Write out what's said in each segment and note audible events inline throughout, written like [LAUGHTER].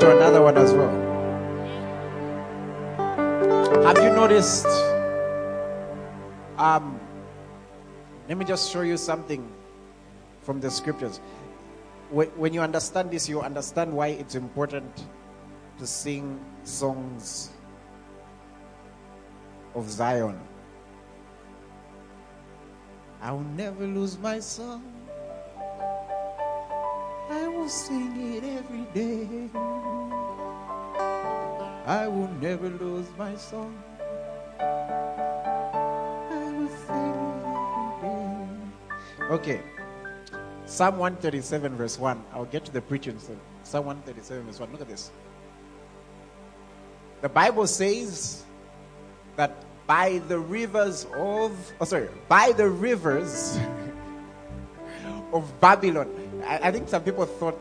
to another one as well. Have you noticed? Um, let me just show you something from the scriptures. When you understand this, you understand why it's important to sing songs of Zion. I will never lose my song. I will sing it every day. I will never lose my song. I will sing every day. Okay. Psalm 137, verse 1. I'll get to the preaching soon. Psalm 137, verse 1. Look at this. The Bible says that by the rivers of, oh, sorry, by the rivers [LAUGHS] of Babylon. I, I, think some people thought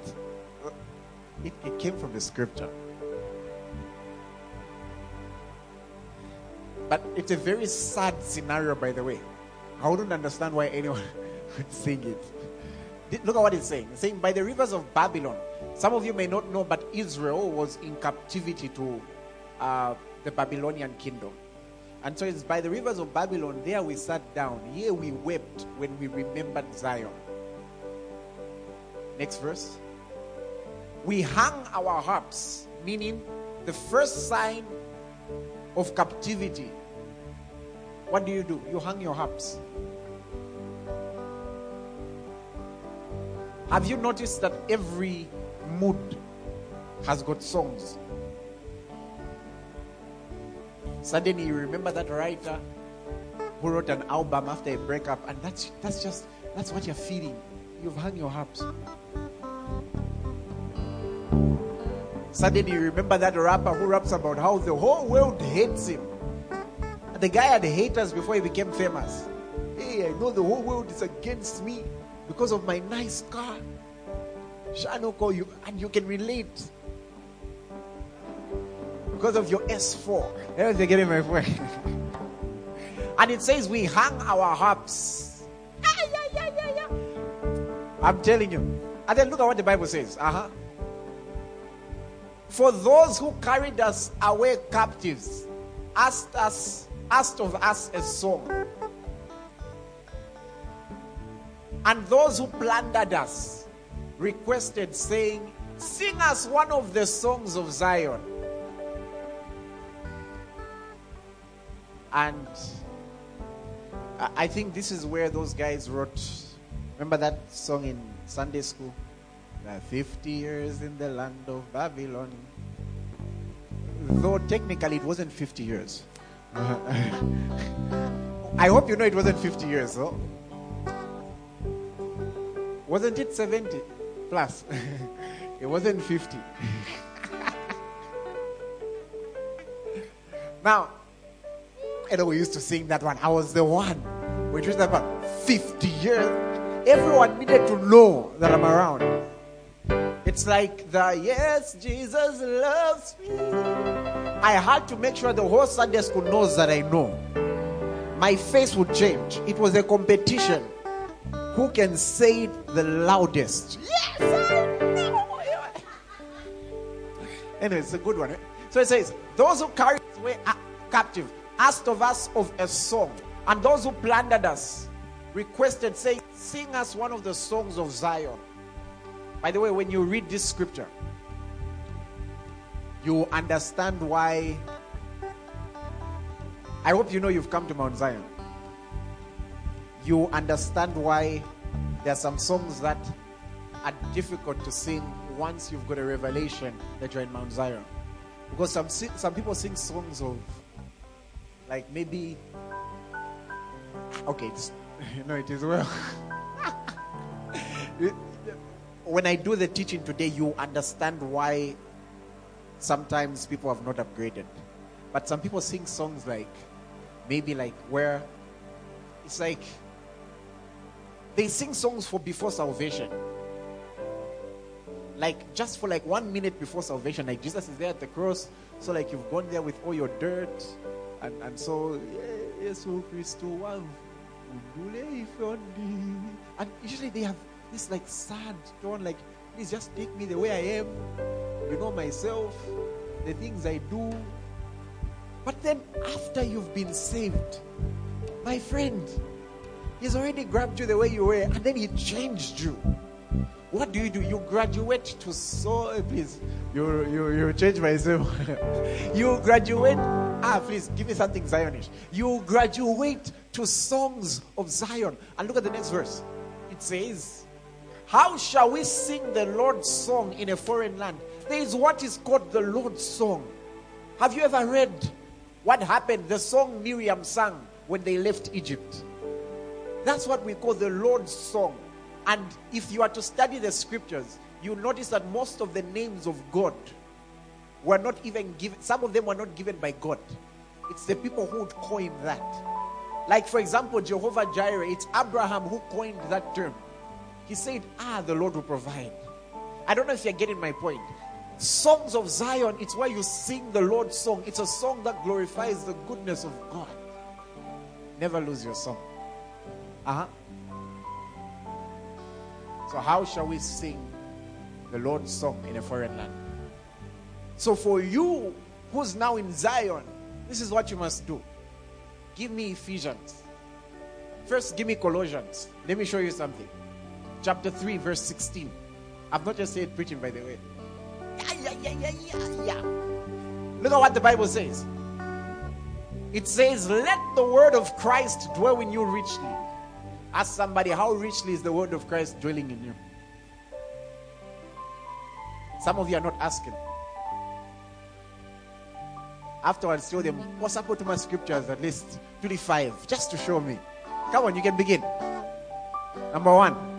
it, it came from the scripture. But it's a very sad scenario, by the way. I wouldn't understand why anyone [LAUGHS] would sing it. Look at what it's saying. It's saying, by the rivers of Babylon. Some of you may not know, but Israel was in captivity to uh, the Babylonian kingdom. And so it's by the rivers of Babylon, there we sat down. Here we wept when we remembered Zion. Next verse. We hung our harps, meaning the first sign of captivity. What do you do? You hang your harps. Have you noticed that every mood has got songs? Suddenly you remember that writer who wrote an album after a breakup, and that's that's just that's what you're feeling. You've hung your harps. Suddenly you remember that rapper who raps about how the whole world hates him. And the guy had haters before he became famous. Hey, I know the whole world is against me because of my nice car. Shano call you, and you can relate because of your S4. Everyone's getting my point. [LAUGHS] and it says we hang our harps. I'm telling you. And then look at what the Bible says. Uh-huh. For those who carried us away captives, asked us, asked of us a song. And those who plundered us requested, saying, Sing us one of the songs of Zion. And I think this is where those guys wrote. Remember that song in Sunday school? 50 years in the land of Babylon. Though technically it wasn't 50 years. Uh-huh. [LAUGHS] I hope you know it wasn't 50 years, though. Wasn't it 70 plus? [LAUGHS] it wasn't 50. [LAUGHS] now, you know, we used to sing that one. I was the one. We just about 50 years. Everyone needed to know that I'm around. It's like the yes, Jesus loves me. I had to make sure the whole Sunday school knows that I know. My face would change. It was a competition. Who can say it the loudest? Yes, I know. [LAUGHS] Anyway, it's a good one. Eh? So it says, Those who carry away captive asked of us of a song, and those who plundered us requested, saying, Sing us one of the songs of Zion. By the way, when you read this scripture, you understand why. I hope you know you've come to Mount Zion. You understand why there are some songs that are difficult to sing once you've got a revelation that you're in Mount Zion. Because some, some people sing songs of like maybe okay it's, [LAUGHS] no it is well [LAUGHS] when i do the teaching today you understand why sometimes people have not upgraded. But some people sing songs like maybe like where it's like they sing songs for before salvation. Like just for like one minute before salvation like jesus is there at the cross so like you've gone there with all your dirt and, and so, Yesu Kristo And usually they have this like sad tone, like, please just take me the way I am. You know myself, the things I do. But then after you've been saved, my friend, He's already grabbed you the way you were, and then He changed you. What do you do? You graduate to so please. You you you change myself. [LAUGHS] you graduate. Ah, please give me something Zionish. You graduate to songs of Zion. And look at the next verse. It says, How shall we sing the Lord's song in a foreign land? There is what is called the Lord's song. Have you ever read what happened? The song Miriam sang when they left Egypt. That's what we call the Lord's song. And if you are to study the scriptures, you'll notice that most of the names of God were not even given, some of them were not given by God. It's the people who would coin that. Like, for example, Jehovah Jireh, it's Abraham who coined that term. He said, Ah, the Lord will provide. I don't know if you're getting my point. Songs of Zion, it's where you sing the Lord's song. It's a song that glorifies the goodness of God. Never lose your song. Uh huh. So, how shall we sing the Lord's song in a foreign land? So, for you who's now in Zion, this is what you must do. Give me Ephesians. First, give me Colossians. Let me show you something. Chapter 3, verse 16. I've not just said preaching, by the way. Look at what the Bible says. It says, Let the word of Christ dwell in you richly Ask somebody, how richly is the word of Christ dwelling in you? Some of you are not asking. Afterwards, show them, oh, what's up to my scriptures at least 25, just to show me. Come on, you can begin. Number one.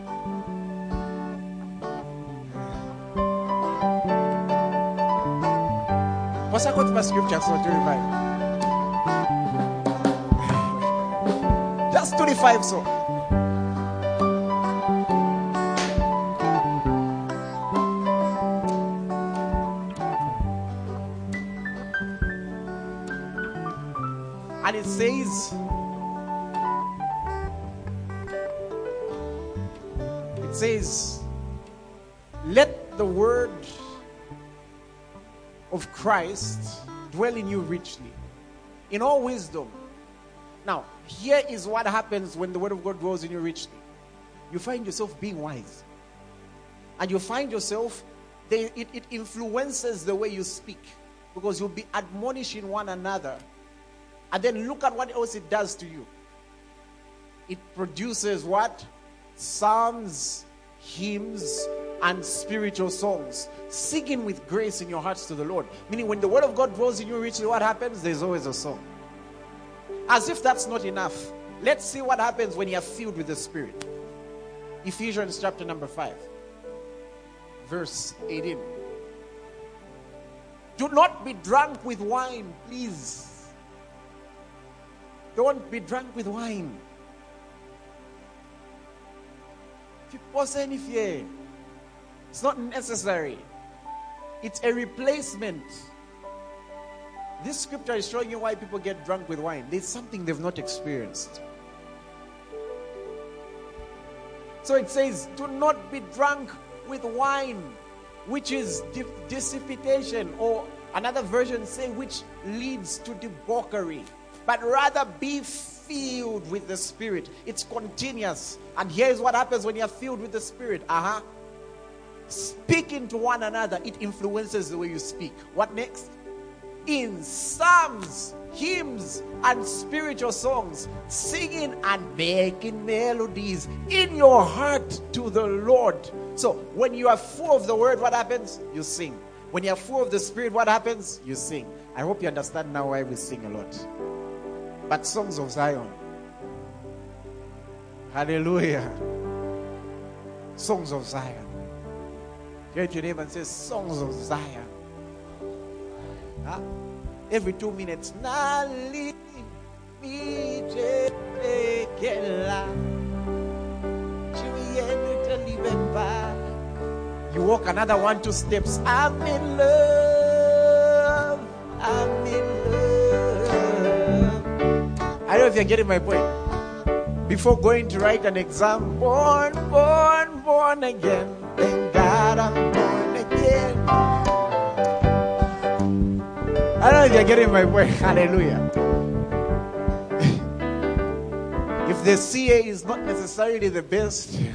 What's scriptures for 25? Just 25, so. And it says, it says, Christ dwell in you richly, in all wisdom. Now, here is what happens when the word of God dwells in you richly. You find yourself being wise. And you find yourself, they, it, it influences the way you speak because you'll be admonishing one another and then look at what else it does to you. It produces what? Psalms, hymns, and spiritual songs. Singing with grace in your hearts to the Lord. Meaning, when the word of God dwells in you richly, what happens? There's always a song. As if that's not enough. Let's see what happens when you're filled with the Spirit. Ephesians chapter number 5, verse 18. Do not be drunk with wine, please don't be drunk with wine. It's not necessary. It's a replacement. This scripture is showing you why people get drunk with wine. There's something they've not experienced. So it says, Do not be drunk with wine, which is dissipation, or another version say, which leads to debauchery but rather be filled with the Spirit. It's continuous. And here's what happens when you're filled with the Spirit. Uh huh. Speaking to one another, it influences the way you speak. What next? In psalms, hymns, and spiritual songs, singing and making melodies in your heart to the Lord. So, when you are full of the word, what happens? You sing. When you are full of the Spirit, what happens? You sing. I hope you understand now why we sing a lot but songs of Zion. Hallelujah. Songs of Zion. Get your neighbor and say, Songs of Zion. Huh? Every two minutes. You walk another one, two steps. I'm in love. I'm in if you're getting my point. Before going to write an exam, born, born, born again. Thank God I'm born again. I don't know if you're getting my point. [LAUGHS] Hallelujah. [LAUGHS] if the CA is not necessarily the best, [LAUGHS]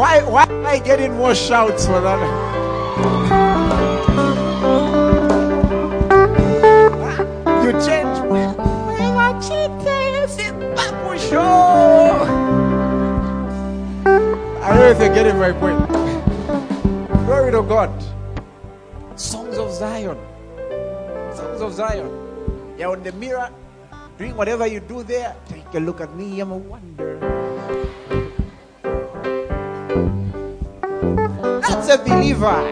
Why, why am I getting more shouts for that? You change. I don't know if you're getting my point. Glory to God. Songs of Zion. Songs of Zion. You're on the mirror, doing whatever you do there. Take a look at me. I'm a wonder. A believer.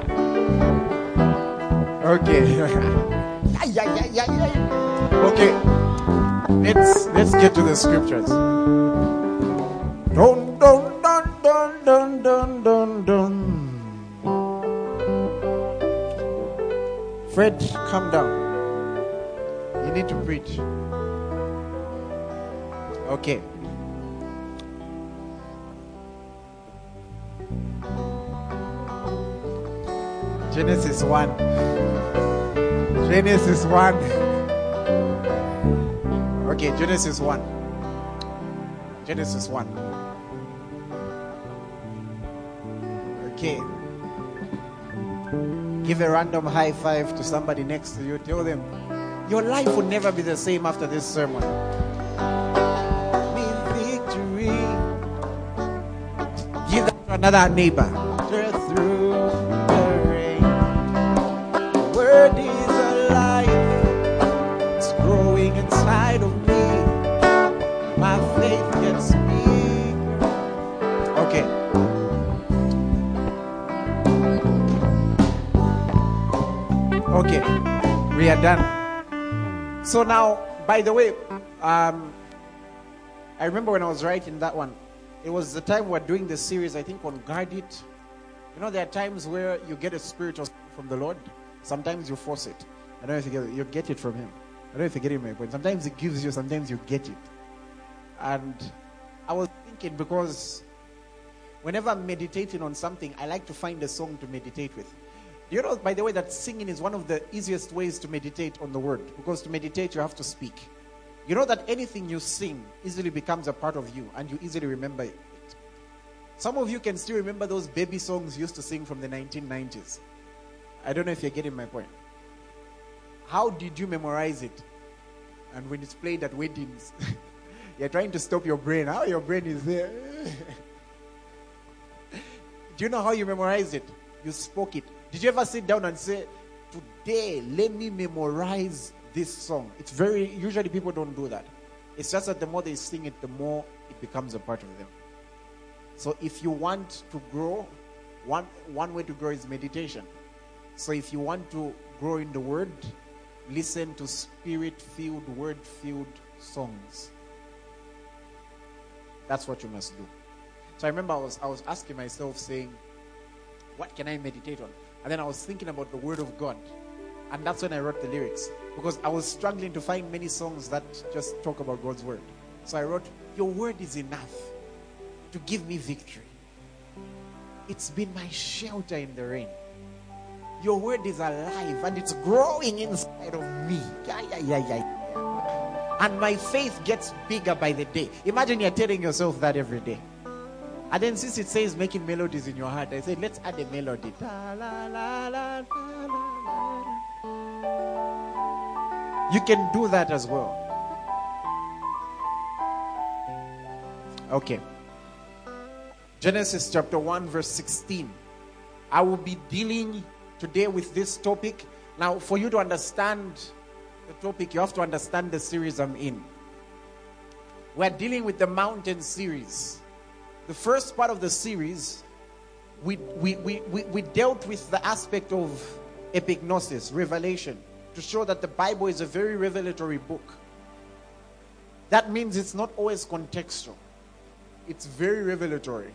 Okay. Okay. Let's let's get to the scriptures. Dun dun dun dun dun dun dun dun. Fred, come down. You need to preach. Okay. Genesis 1. Genesis 1. Okay, Genesis 1. Genesis 1. Okay. Give a random high five to somebody next to you. Tell them, your life will never be the same after this sermon. Give that to another neighbor. Are done. So now, by the way, um, I remember when I was writing that one, it was the time we were doing the series, I think, on Guard It. You know, there are times where you get a spiritual from the Lord. Sometimes you force it. I don't know if you get it. You get it from Him. I don't know if you get it my point. Sometimes He gives you, sometimes you get it. And I was thinking because whenever I'm meditating on something, I like to find a song to meditate with. You know, by the way, that singing is one of the easiest ways to meditate on the word because to meditate, you have to speak. You know that anything you sing easily becomes a part of you and you easily remember it. Some of you can still remember those baby songs you used to sing from the 1990s. I don't know if you're getting my point. How did you memorize it? And when it's played at weddings, [LAUGHS] you're trying to stop your brain. How your brain is there? [LAUGHS] Do you know how you memorize it? You spoke it. Did you ever sit down and say, Today, let me memorize this song? It's very, usually people don't do that. It's just that the more they sing it, the more it becomes a part of them. So if you want to grow, one, one way to grow is meditation. So if you want to grow in the word, listen to spirit filled, word filled songs. That's what you must do. So I remember I was, I was asking myself, saying, What can I meditate on? And then I was thinking about the Word of God. And that's when I wrote the lyrics. Because I was struggling to find many songs that just talk about God's Word. So I wrote, Your Word is enough to give me victory. It's been my shelter in the rain. Your Word is alive and it's growing inside of me. Yeah, yeah, yeah, yeah. And my faith gets bigger by the day. Imagine you're telling yourself that every day. And then since it says making melodies in your heart, I said, let's add a melody. You can do that as well. Okay. Genesis chapter 1, verse 16. I will be dealing today with this topic. Now, for you to understand the topic, you have to understand the series I'm in. We're dealing with the mountain series. The first part of the series, we, we, we, we, we dealt with the aspect of epignosis, revelation, to show that the Bible is a very revelatory book. That means it's not always contextual, it's very revelatory.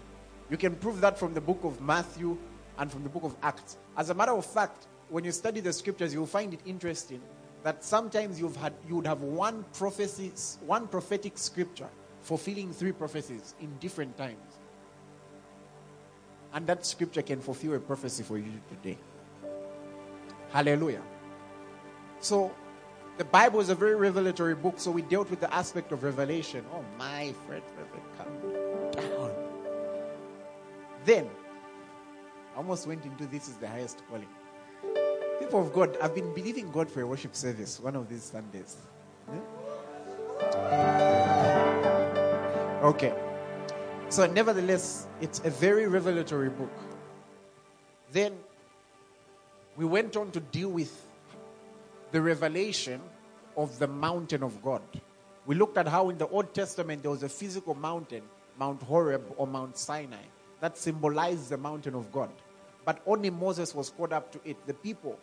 You can prove that from the book of Matthew and from the book of Acts. As a matter of fact, when you study the scriptures, you'll find it interesting that sometimes you've had you would have one prophecy, one prophetic scripture fulfilling three prophecies in different times. And that scripture can fulfill a prophecy for you today. Hallelujah. So the Bible is a very revelatory book, so we dealt with the aspect of revelation. Oh my friend, come down. Then I almost went into this is the highest calling. People of God, I've been believing God for a worship service one of these Sundays. Hmm? Okay. So, nevertheless, it's a very revelatory book. Then we went on to deal with the revelation of the mountain of God. We looked at how in the Old Testament there was a physical mountain, Mount Horeb or Mount Sinai, that symbolized the mountain of God. But only Moses was caught up to it. The people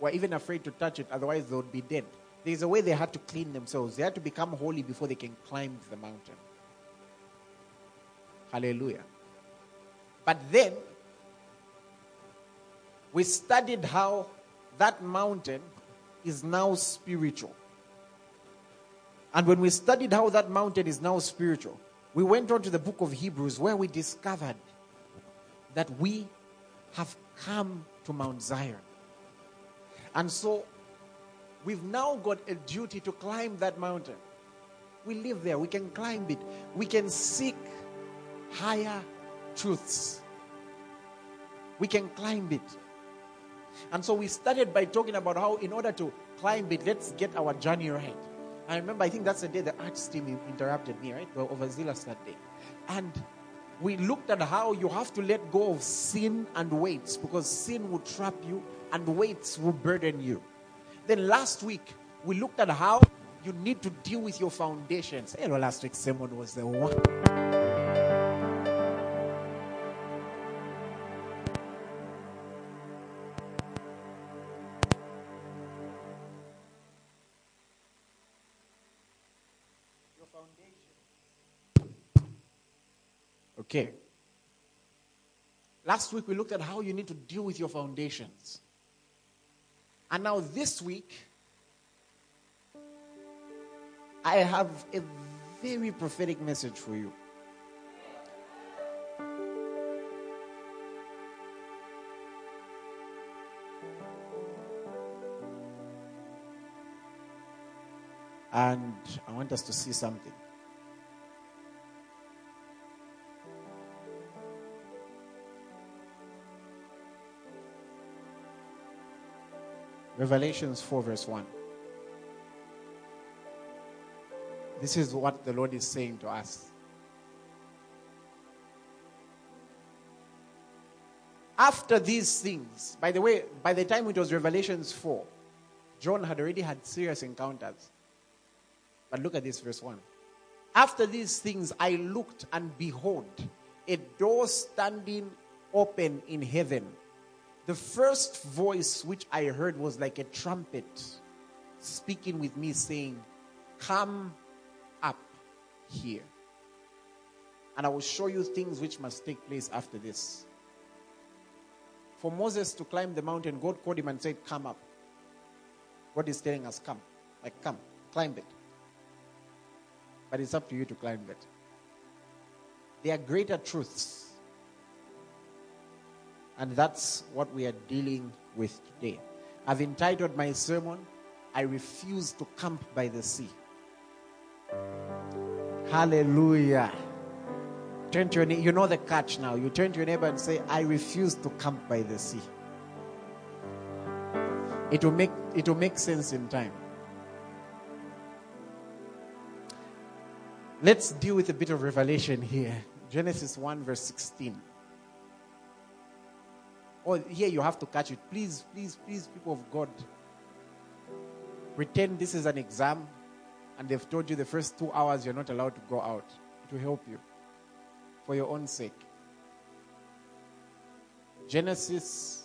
were even afraid to touch it, otherwise, they would be dead. There's a way they had to clean themselves. They had to become holy before they can climb the mountain. Hallelujah. But then, we studied how that mountain is now spiritual. And when we studied how that mountain is now spiritual, we went on to the book of Hebrews where we discovered that we have come to Mount Zion. And so we've now got a duty to climb that mountain. We live there, we can climb it, we can seek higher truths. We can climb it. And so we started by talking about how, in order to climb it, let's get our journey right. I remember, I think that's the day the arts team interrupted me, right? The overzealous that day. And we looked at how you have to let go of sin and weights because sin will trap you and weights will burden you. Then last week, we looked at how you need to deal with your foundations. Hello, last week, sermon was the one. Okay. Last week we looked at how you need to deal with your foundations. And now this week, I have a very prophetic message for you. And I want us to see something. Revelations 4, verse 1. This is what the Lord is saying to us. After these things, by the way, by the time it was Revelations 4, John had already had serious encounters. But look at this, verse 1. After these things, I looked and behold, a door standing open in heaven the first voice which I heard was like a trumpet speaking with me, saying, Come up here. And I will show you things which must take place after this. For Moses to climb the mountain, God called him and said, Come up. God is telling us, Come. Like, come, climb it. But it's up to you to climb it. There are greater truths and that's what we are dealing with today. I've entitled my sermon, I Refuse to Camp by the Sea. Hallelujah. Turn to your neighbor, you know the catch now. You turn to your neighbor and say, I refuse to camp by the sea. It will make, it will make sense in time. Let's deal with a bit of revelation here. Genesis 1, verse 16. Or oh, here you have to catch it. Please, please, please, people of God, pretend this is an exam and they've told you the first two hours you're not allowed to go out. It will help you for your own sake. Genesis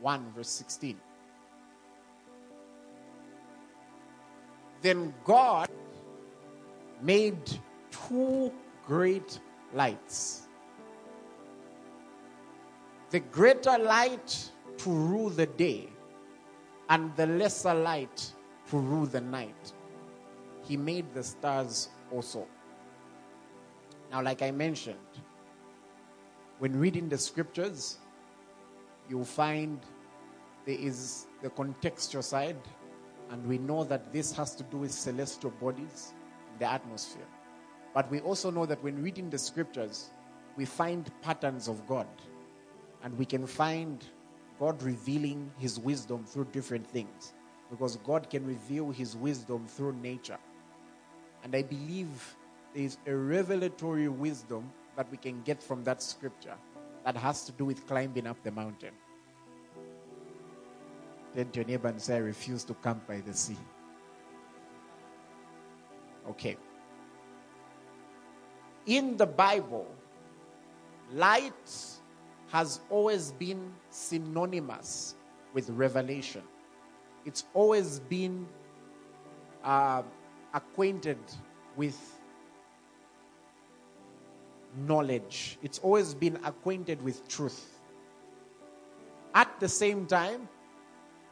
1, verse 16. Then God made two great lights the greater light to rule the day, and the lesser light to rule the night. He made the stars also. Now, like I mentioned, when reading the scriptures, you'll find there is the contextual side, and we know that this has to do with celestial bodies the atmosphere. But we also know that when reading the scriptures, we find patterns of God, and we can find God revealing his wisdom through different things because God can reveal his wisdom through nature. And I believe there is a revelatory wisdom that we can get from that scripture that has to do with climbing up the mountain. Then to your neighbor and say, I refuse to camp by the sea. Okay. In the Bible, light has always been synonymous with revelation. It's always been uh, acquainted with knowledge. It's always been acquainted with truth. At the same time,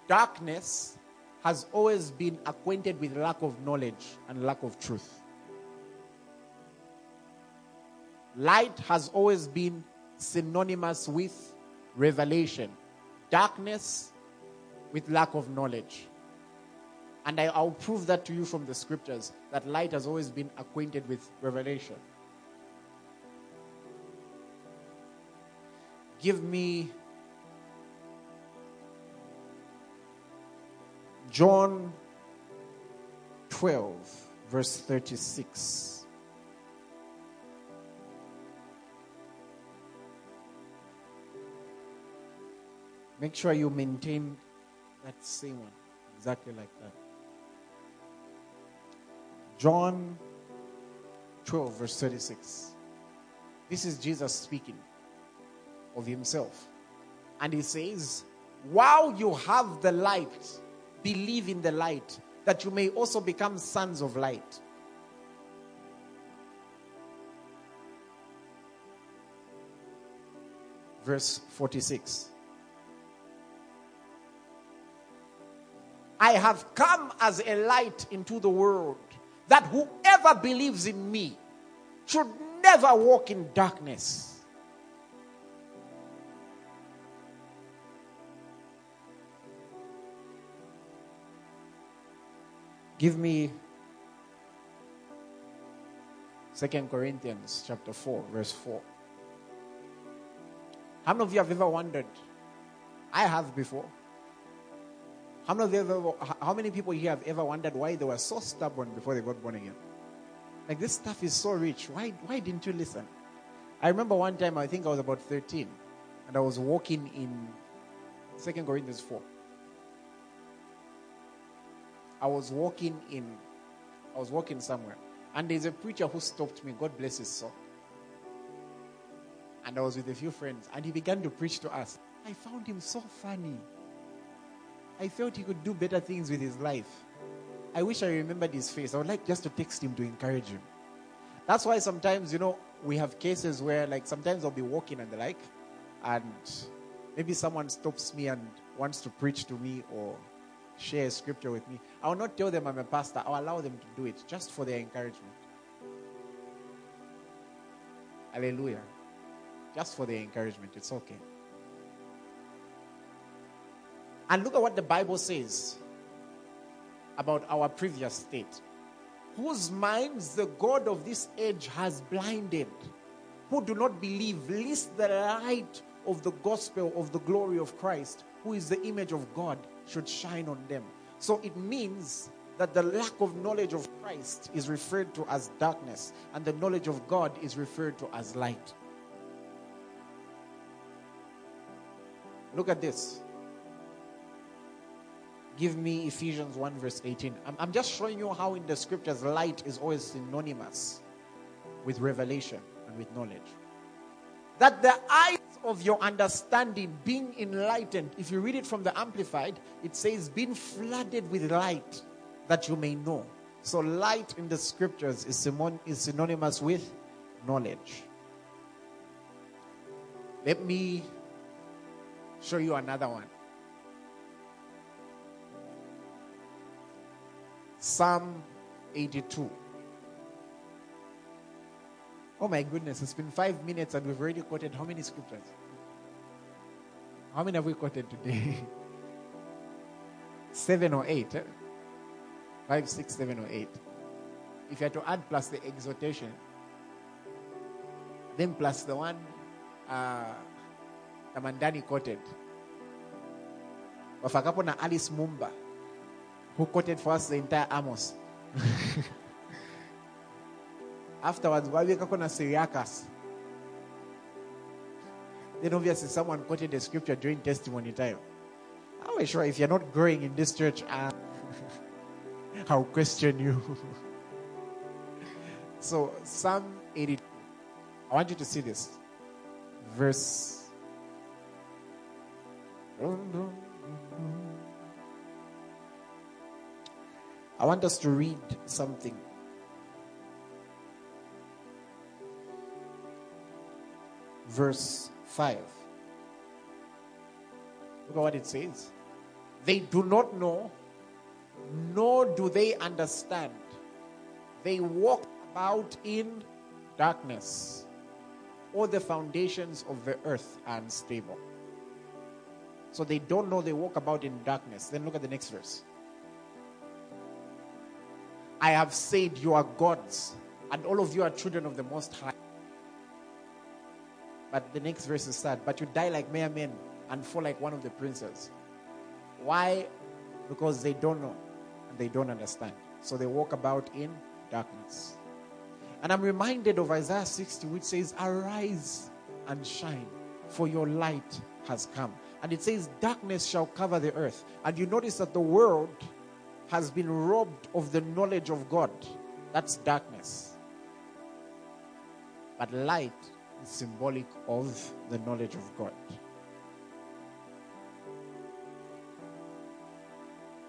darkness has always been acquainted with lack of knowledge and lack of truth. Light has always been synonymous with revelation, darkness with lack of knowledge. And I, will prove that to you from the scriptures that light has always been acquainted with revelation. Give me John 12, verse 36. Make sure you maintain that same one, exactly like that. John 12, verse 36. This is Jesus speaking of himself. And he says, While you have the light, believe in the light, that you may also become sons of light. Verse 46. I have come as a light into the world, that whoever believes in me should never walk in darkness. Give me Second Corinthians chapter 4, verse 4. How many of you have ever wondered? I have before. How many, ever, how many people here have ever wondered why they were so stubborn before they got born again? Like this stuff is so rich. Why, why didn't you listen? I remember one time, I think I was about 13, and I was walking in Second Corinthians 4. I was walking in, I was walking somewhere, and there's a preacher who stopped me. God bless his soul. And I was with a few friends, and he began to preach to us. I found him so funny. I felt he could do better things with his life. I wish I remembered his face. I would like just to text him to encourage him. That's why sometimes, you know, we have cases where, like, sometimes I'll be walking and the like, and maybe someone stops me and wants to preach to me or share scripture with me. I will not tell them I'm a pastor. I'll allow them to do it just for their encouragement. Hallelujah. Just for their encouragement. It's okay. And look at what the Bible says about our previous state. Whose minds the God of this age has blinded, who do not believe, lest the light of the gospel of the glory of Christ, who is the image of God, should shine on them. So it means that the lack of knowledge of Christ is referred to as darkness, and the knowledge of God is referred to as light. Look at this give me Ephesians 1, verse 18. I'm, I'm just showing you how in the scriptures light is always synonymous with revelation and with knowledge. That the eyes of your understanding being enlightened, if you read it from the Amplified, it says, being flooded with light that you may know. So, light in the scriptures is, is synonymous with knowledge. Let me show you another one. Psalm 82. Oh my goodness, it's been five minutes and we've already quoted how many scriptures? How many have we quoted today? [LAUGHS] seven or eight. Eh? Five, six, seven, or eight. If you had to add plus the exhortation, then plus the one uh, Tamandani quoted. Wafakapo na Alice Mumba, who quoted for us the entire Amos. [LAUGHS] Afterwards, wawekako na Syriacus. Then obviously someone quoted the scripture during testimony time. I'm sure if you're not growing in this church, uh, [LAUGHS] I'll question you. [LAUGHS] so, Psalm 82. I want you to see this. Verse. I want us to read something. Verse 5. Look at what it says. They do not know, nor do they understand. They walk about in darkness. All the foundations of the earth are unstable. So they don't know they walk about in darkness. Then look at the next verse. I have said you are gods, and all of you are children of the Most High. But the next verse is sad. But you die like mere men and fall like one of the princes. Why? Because they don't know and they don't understand. So they walk about in darkness. And I'm reminded of Isaiah 60, which says, Arise and shine, for your light has come. And it says, Darkness shall cover the earth. And you notice that the world has been robbed of the knowledge of God. That's darkness. But light is symbolic of the knowledge of God.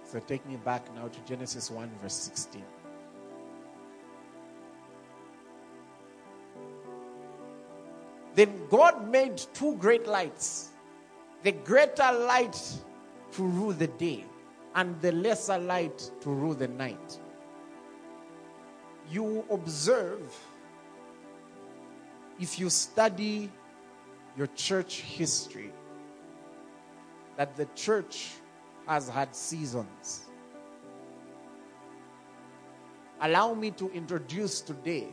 So take me back now to Genesis 1, verse 16. Then God made two great lights the greater light to rule the day, and the lesser light to rule the night. You observe, if you study your church history, that the church has had seasons. Allow me to introduce today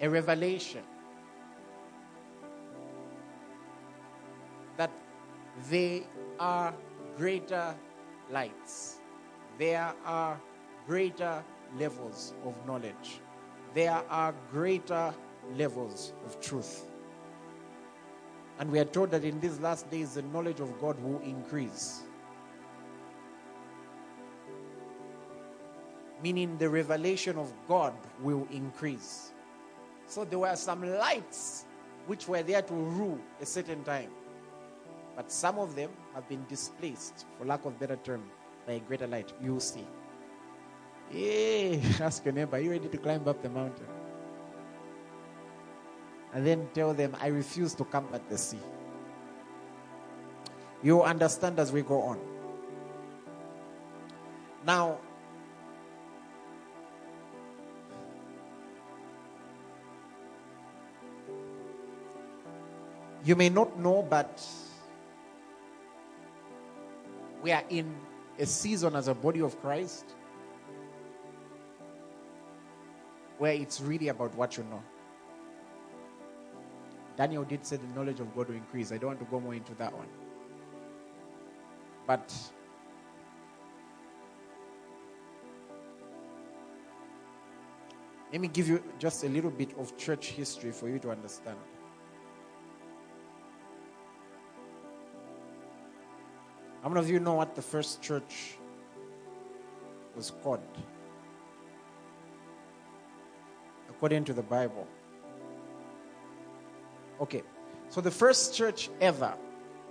a revelation that they are greater lights. There are greater levels of knowledge. There are greater levels of truth. And we are told that in these last days, the knowledge of God will increase. Meaning the revelation of God will increase. So there were some lights which were there to rule a certain time. But some of them have been displaced, for lack of better term, by a greater light. You'll see. Hey, [LAUGHS] ask your neighbor, are you ready to climb up the mountain? and then tell them, I refuse to come at the sea. You'll understand as we go on. Now, you may not know, but we are in a season as a body of Christ where it's really about what you know. Daniel did say the knowledge of God will increase. I don't want to go more into that one. But let me give you just a little bit of church history for you to understand. How many of you know what the first church was called? According to the Bible. Okay. So the first church ever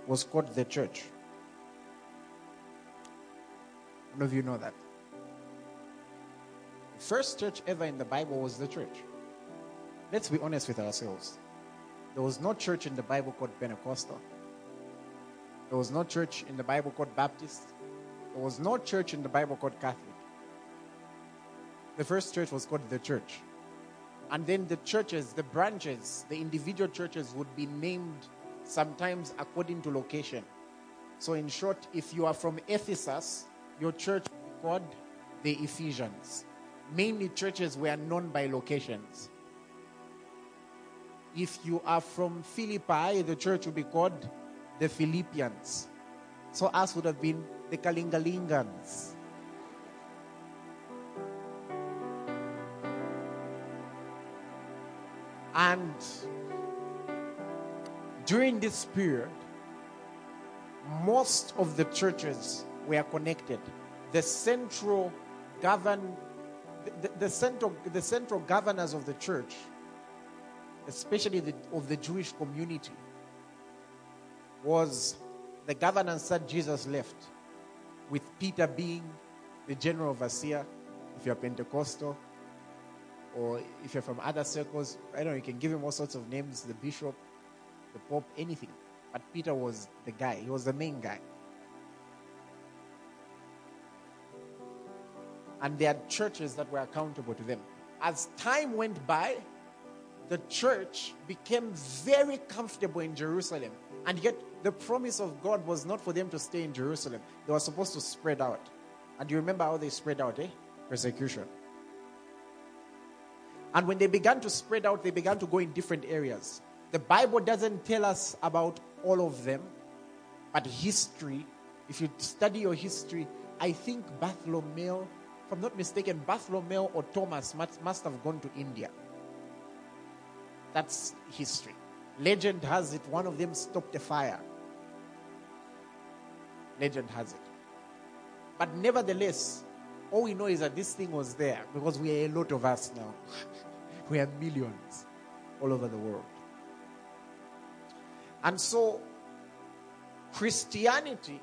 was called the church. None of you know that. The first church ever in the Bible was the church. Let's be honest with ourselves. There was no church in the Bible called Pentecostal. There was no church in the Bible called Baptist. There was no church in the Bible called Catholic. The first church was called the church. And then the churches, the branches, the individual churches would be named sometimes according to location. So, in short, if you are from Ephesus, your church would be called the Ephesians. Mainly, churches were known by locations. If you are from Philippi, the church would be called the Philippians. So, us would have been the Kalingalingans. And during this period, most of the churches were connected. The central govern the, the, central the central governors of the church, especially the, of the Jewish community, was the governance that Jesus left, with Peter being the general overseer, if you're Pentecostal, or if you're from other circles, I don't know, you can give him all sorts of names the bishop, the pope, anything. But Peter was the guy, he was the main guy. And there are churches that were accountable to them. As time went by, the church became very comfortable in Jerusalem. And yet, the promise of God was not for them to stay in Jerusalem. They were supposed to spread out. And you remember how they spread out, eh? Persecution. And when they began to spread out, they began to go in different areas. The Bible doesn't tell us about all of them, but history, if you study your history, I think Bartholomew, if I'm not mistaken, Bartholomew or Thomas must, must have gone to India. That's history. Legend has it one of them stopped a fire. Legend has it. But nevertheless, all we know is that this thing was there because we are a lot of us now. [LAUGHS] we are millions all over the world. And so, Christianity,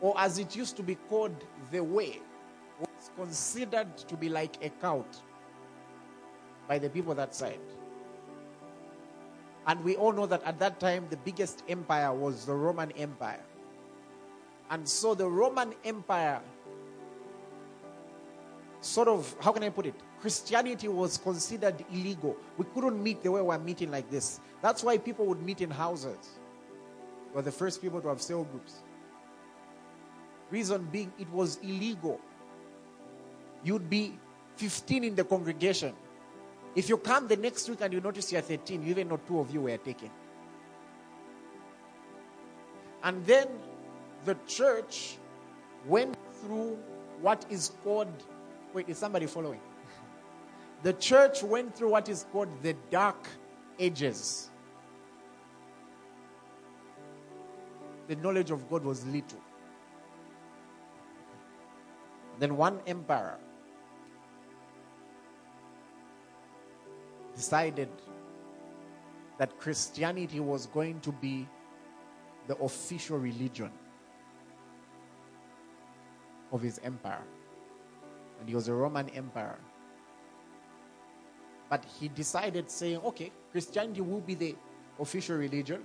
or as it used to be called, the way, was considered to be like a cult by the people that side. And we all know that at that time, the biggest empire was the Roman Empire. And so the Roman Empire, sort of, how can I put it? Christianity was considered illegal. We couldn't meet the way we're meeting like this. That's why people would meet in houses. We were the first people to have cell groups. Reason being, it was illegal. You'd be 15 in the congregation. If you come the next week and you notice you're 13, you even know two of you were taken. And then the church went through what is called, wait, is somebody following? [LAUGHS] The church went through what is called the dark ages. The knowledge of God was little. Then one emperor decided that Christianity was going to be the official religion of his empire. And he was a Roman emperor. But he decided, saying, okay, Christianity will be the official religion,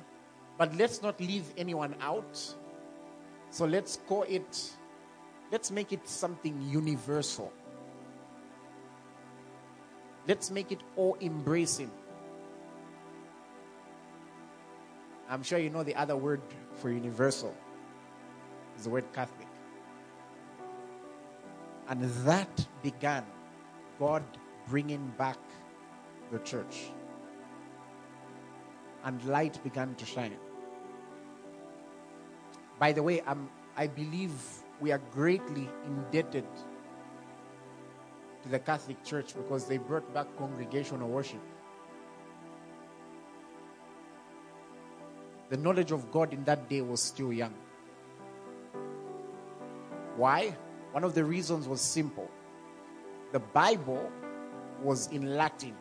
but let's not leave anyone out. So let's call it, let's make it something universal. Let's make it all embracing. I'm sure you know the other word for universal is the word Catholic. And that began God bringing back the church. And light began to shine. By the way, I'm, I believe we are greatly indebted the Catholic Church because they brought back congregational worship. The knowledge of God in that day was still young. Why? One of the reasons was simple. The Bible was in Latin.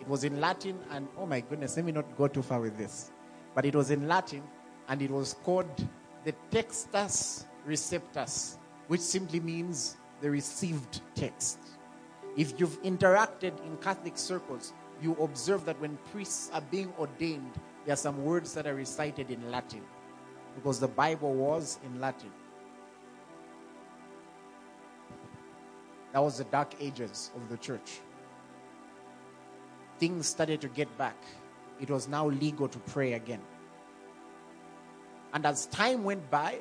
It was in Latin, and oh my goodness, let me not go too far with this. But it was in Latin, and it was called the Textus Receptus, which simply means the received text. If you've interacted in Catholic circles, you observe that when priests are being ordained, there are some words that are recited in Latin. because the Bible was in Latin. That was the dark ages of the church. Things started to get back. It was now legal to pray again. And as time went by,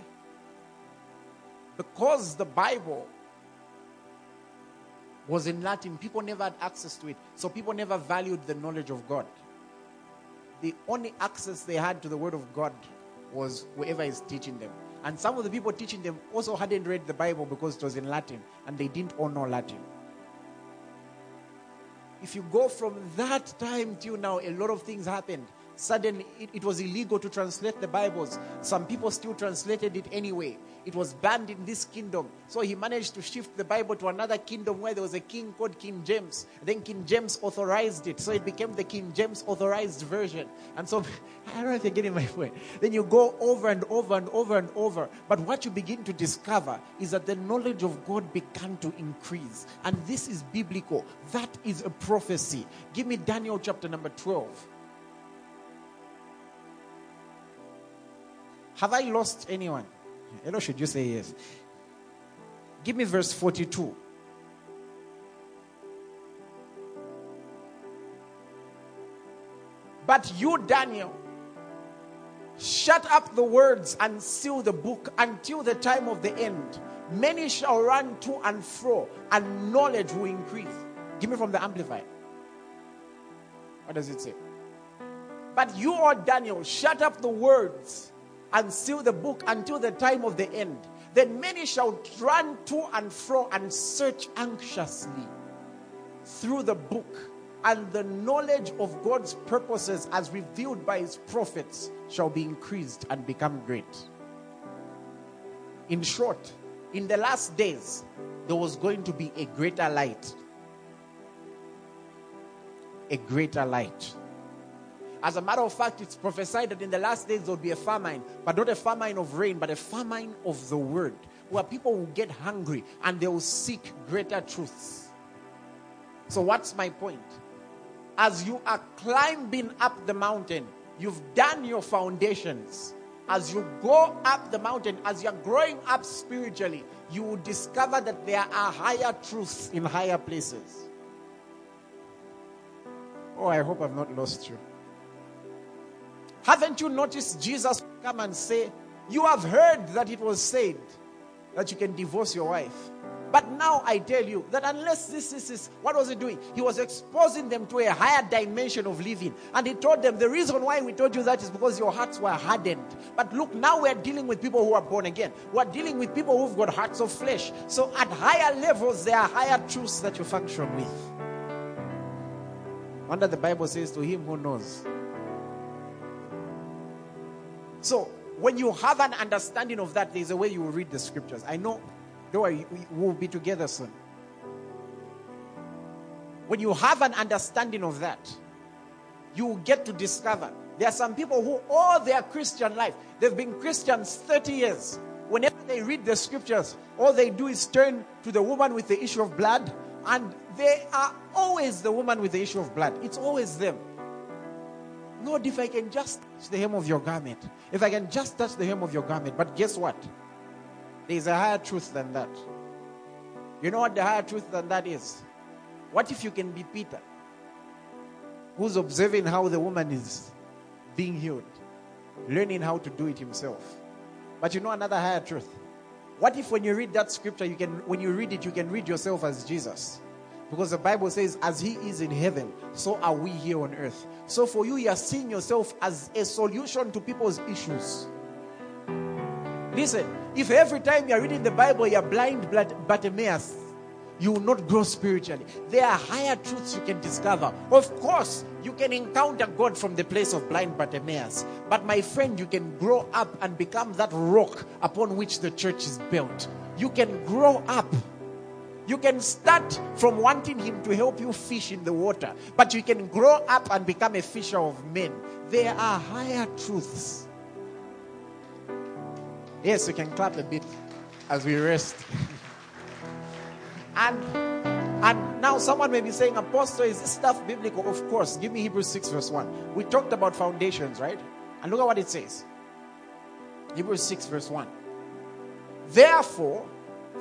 because the Bible was in Latin, people never had access to it. So people never valued the knowledge of God. The only access they had to the Word of God was whoever is teaching them. And some of the people teaching them also hadn't read the Bible because it was in Latin and they didn't all know Latin. If you go from that time till now, a lot of things happened. Suddenly, it, it was illegal to translate the Bibles. Some people still translated it anyway. It was banned in this kingdom. So he managed to shift the Bible to another kingdom where there was a king called King James. Then King James authorized it. So it became the King James authorized version. And so, [LAUGHS] I don't know if you're getting my point. Then you go over and over and over and over. But what you begin to discover is that the knowledge of God began to increase. And this is biblical. That is a prophecy. Give me Daniel chapter number 12. Have I lost anyone? Hello, should you say yes? Give me verse 42. But you, Daniel, shut up the words and seal the book until the time of the end. Many shall run to and fro, and knowledge will increase. Give me from the Amplified. What does it say? But you, O Daniel, shut up the words and seal the book until the time of the end. Then many shall run to and fro and search anxiously through the book, and the knowledge of God's purposes as revealed by his prophets shall be increased and become great. In short, in the last days, there was going to be a greater light. A greater light. As a matter of fact, it's prophesied that in the last days there will be a famine, but not a famine of rain, but a famine of the word, where people will get hungry and they will seek greater truths. So, what's my point? As you are climbing up the mountain, you've done your foundations. As you go up the mountain, as you're growing up spiritually, you will discover that there are higher truths in higher places. Oh, I hope I've not lost you. Haven't you noticed Jesus come and say, You have heard that it was said that you can divorce your wife. But now I tell you that unless this, is what was he doing? He was exposing them to a higher dimension of living. And he told them the reason why we told you that is because your hearts were hardened. But look, now we're dealing with people who are born again. We're dealing with people who've got hearts of flesh. So at higher levels, there are higher truths that you function with. Wonder the Bible says to him who knows. So when you have an understanding of that, there's a way you will read the scriptures. I know, don't worry, we will be together soon. When you have an understanding of that, you will get to discover there are some people who all their Christian life, they've been Christians 30 years. Whenever they read the scriptures, all they do is turn to the woman with the issue of blood, and they are always the woman with the issue of blood. It's always them. Lord, if I can just touch the hem of your garment, if I can just touch the hem of your garment. But guess what? There is a higher truth than that. You know what the higher truth than that is? What if you can be Peter, who's observing how the woman is being healed, learning how to do it himself? But you know another higher truth? What if when you read that scripture, you can when you read it, you can read yourself as Jesus? Because the Bible says, as he is in heaven, so are we here on earth. So for you, you are seeing yourself as a solution to people's issues. Listen, if every time you're reading the Bible, you're blind Bartimaeus, you will not grow spiritually. There are higher truths you can discover. Of course, you can encounter God from the place of blind Bartimaeus. But my friend, you can grow up and become that rock upon which the church is built. You can grow up you can start from wanting Him to help you fish in the water, but you can grow up and become a fisher of men. There are higher truths. Yes, you can clap a bit as we rest. [LAUGHS] and and now someone may be saying, Apostle, is this stuff biblical? Of course. Give me Hebrews 6, verse 1. We talked about foundations, right? And look at what it says. Hebrews 6, verse 1. Therefore,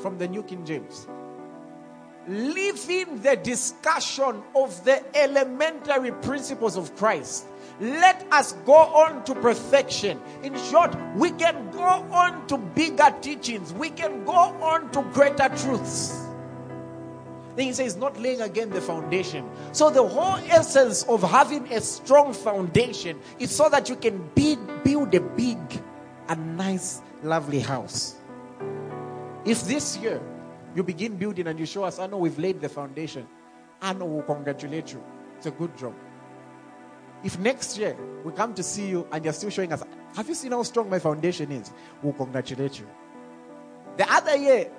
from the New King James, leaving the discussion of the elementary principles of Christ, let us go on to perfection. In short, we can go on to bigger teachings, we can go on to greater truths. Then he says, not laying again the foundation. So, the whole essence of having a strong foundation is so that you can build, build a big and nice, lovely house. If this year you begin building and you show us, I know we've laid the foundation, I know we'll congratulate you. It's a good job. If next year we come to see you and you're still showing us, have you seen how strong my foundation is? We'll congratulate you. The other year,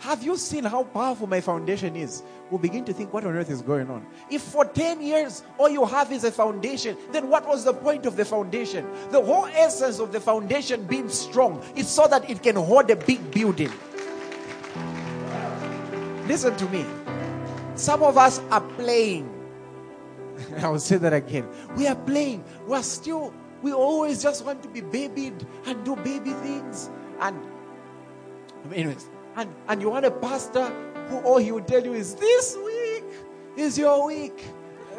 have you seen how powerful my foundation is? We'll begin to think, what on earth is going on? If for 10 years all you have is a foundation, then what was the point of the foundation? The whole essence of the foundation being strong is so that it can hold a big building. Listen to me. Some of us are playing. [LAUGHS] I will say that again. We are playing. We are still, we always just want to be babied and do baby things. And, anyways, and, and you want a pastor who all he will tell you is this week is your week.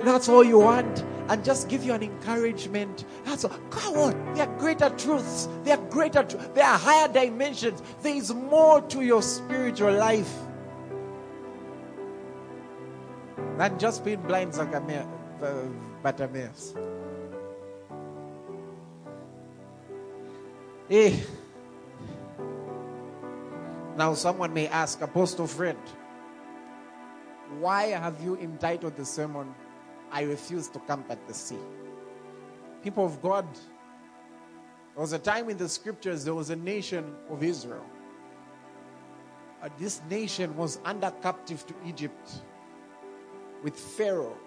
That's all you want. And just give you an encouragement. That's all. Come on. There are greater truths. There are greater, there are higher dimensions. There is more to your spiritual life than just being blind Bartimaeus. Eh. Now, someone may ask, Apostle friend, why have you entitled the sermon, I Refuse to Camp at the Sea? People of God, there was a time in the scriptures, there was a nation of Israel. Uh, this nation was under captive to Egypt, with Pharaoh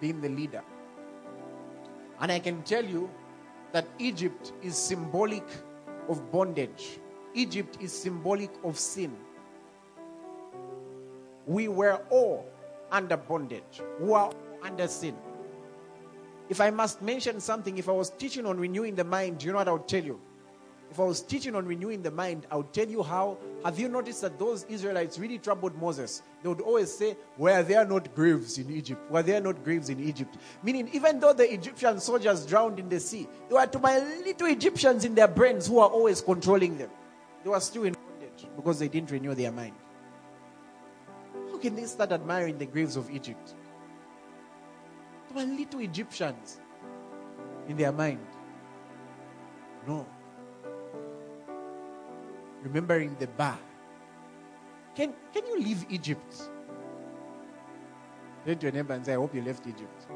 being the leader. And I can tell you that Egypt is symbolic of bondage. Egypt is symbolic of sin. We were all under bondage, we are under sin. If I must mention something, if I was teaching on renewing the mind, do you know what I would tell you? If I was teaching on renewing the mind, I would tell you how. Have you noticed that those Israelites really troubled Moses? They would always say, Were there not graves in Egypt? Were there not graves in Egypt? Meaning, even though the Egyptian soldiers drowned in the sea, they were to my little Egyptians in their brains who are always controlling them. They were still in bondage because they didn't renew their mind. How can they start admiring the graves of Egypt? They were little Egyptians in their mind. No. Remembering the bar. Can, can you leave Egypt? Turn to your neighbor and say, I hope you left Egypt.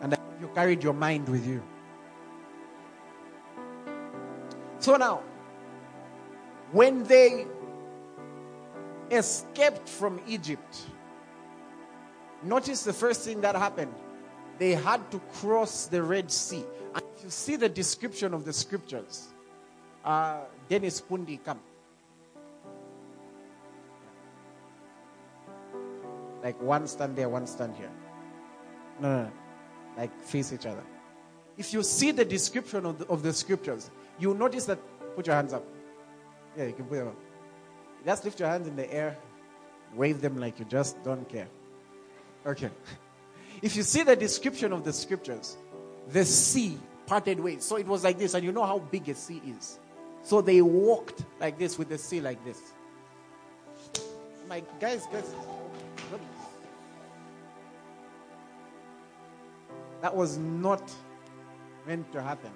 And you carried your mind with you. So now, when they escaped from Egypt, notice the first thing that happened. They had to cross the Red Sea. And if you see the description of the scriptures, uh, Dennis Pundi, come. Like one stand there, one stand here. No, no, no. Like face each other. If you see the description of the, of the scriptures, you'll notice that. Put your hands up. Yeah, you can put them up. Just lift your hands in the air, wave them like you just don't care. Okay. [LAUGHS] If you see the description of the scriptures, the sea parted ways. So it was like this, and you know how big a sea is. So they walked like this with the sea like this. My guys, guys. That was not meant to happen.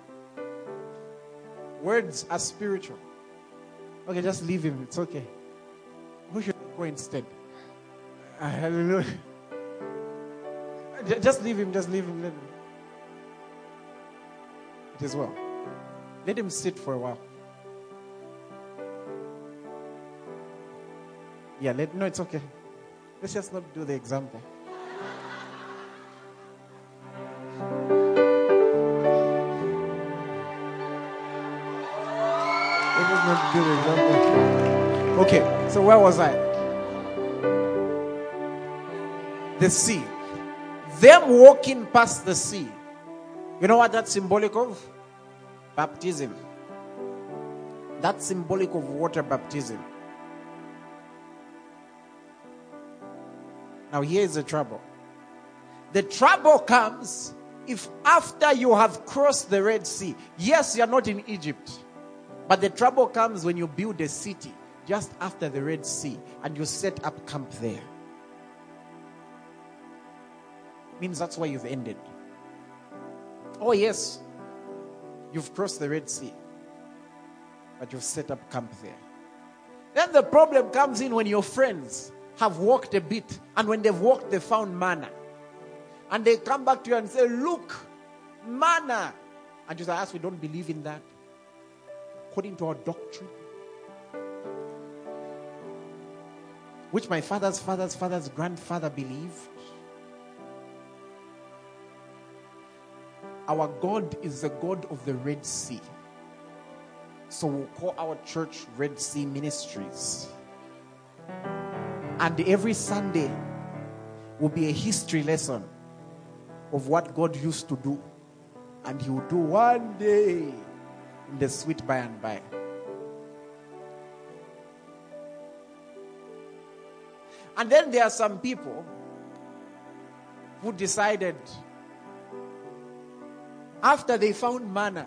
Words are spiritual. Okay, just leave him. It's okay. Who should go instead? Uh, hallelujah. Just leave him. Just leave him. Let him. It is well. Let him sit for a while. Yeah, let no, it's okay. Let's just not do the example. Okay, so where was I? The sea. Them walking past the sea. You know what that's symbolic of? Baptism. That's symbolic of water baptism. Now, here's the trouble. The trouble comes if after you have crossed the Red Sea, yes, you're not in Egypt, but the trouble comes when you build a city just after the Red Sea and you set up camp there. Means that's where you've ended. Oh, yes, you've crossed the Red Sea, but you've set up camp there. Then the problem comes in when your friends have walked a bit, and when they've walked, they found manna. And they come back to you and say, Look, manna. And you say, As we don't believe in that, according to our doctrine, which my father's father's father's grandfather believed. Our God is the God of the Red Sea. So we'll call our church Red Sea Ministries. And every Sunday will be a history lesson of what God used to do. And He will do one day in the sweet by and by. And then there are some people who decided after they found manna,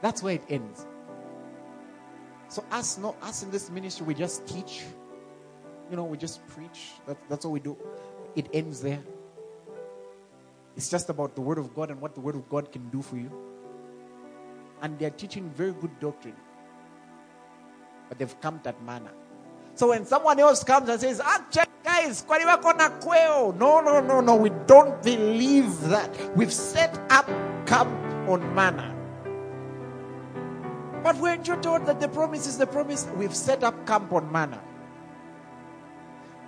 that's where it ends. So us, no, us in this ministry, we just teach. You know, we just preach. That, that's all we do. It ends there. It's just about the Word of God and what the Word of God can do for you. And they're teaching very good doctrine. But they've come that manner. So when someone else comes and says, ah, actually, guys, no, no, no, no, we don't believe that. We've set up camp on manna. But weren't you told that the promise is the promise? We've set up camp on manna.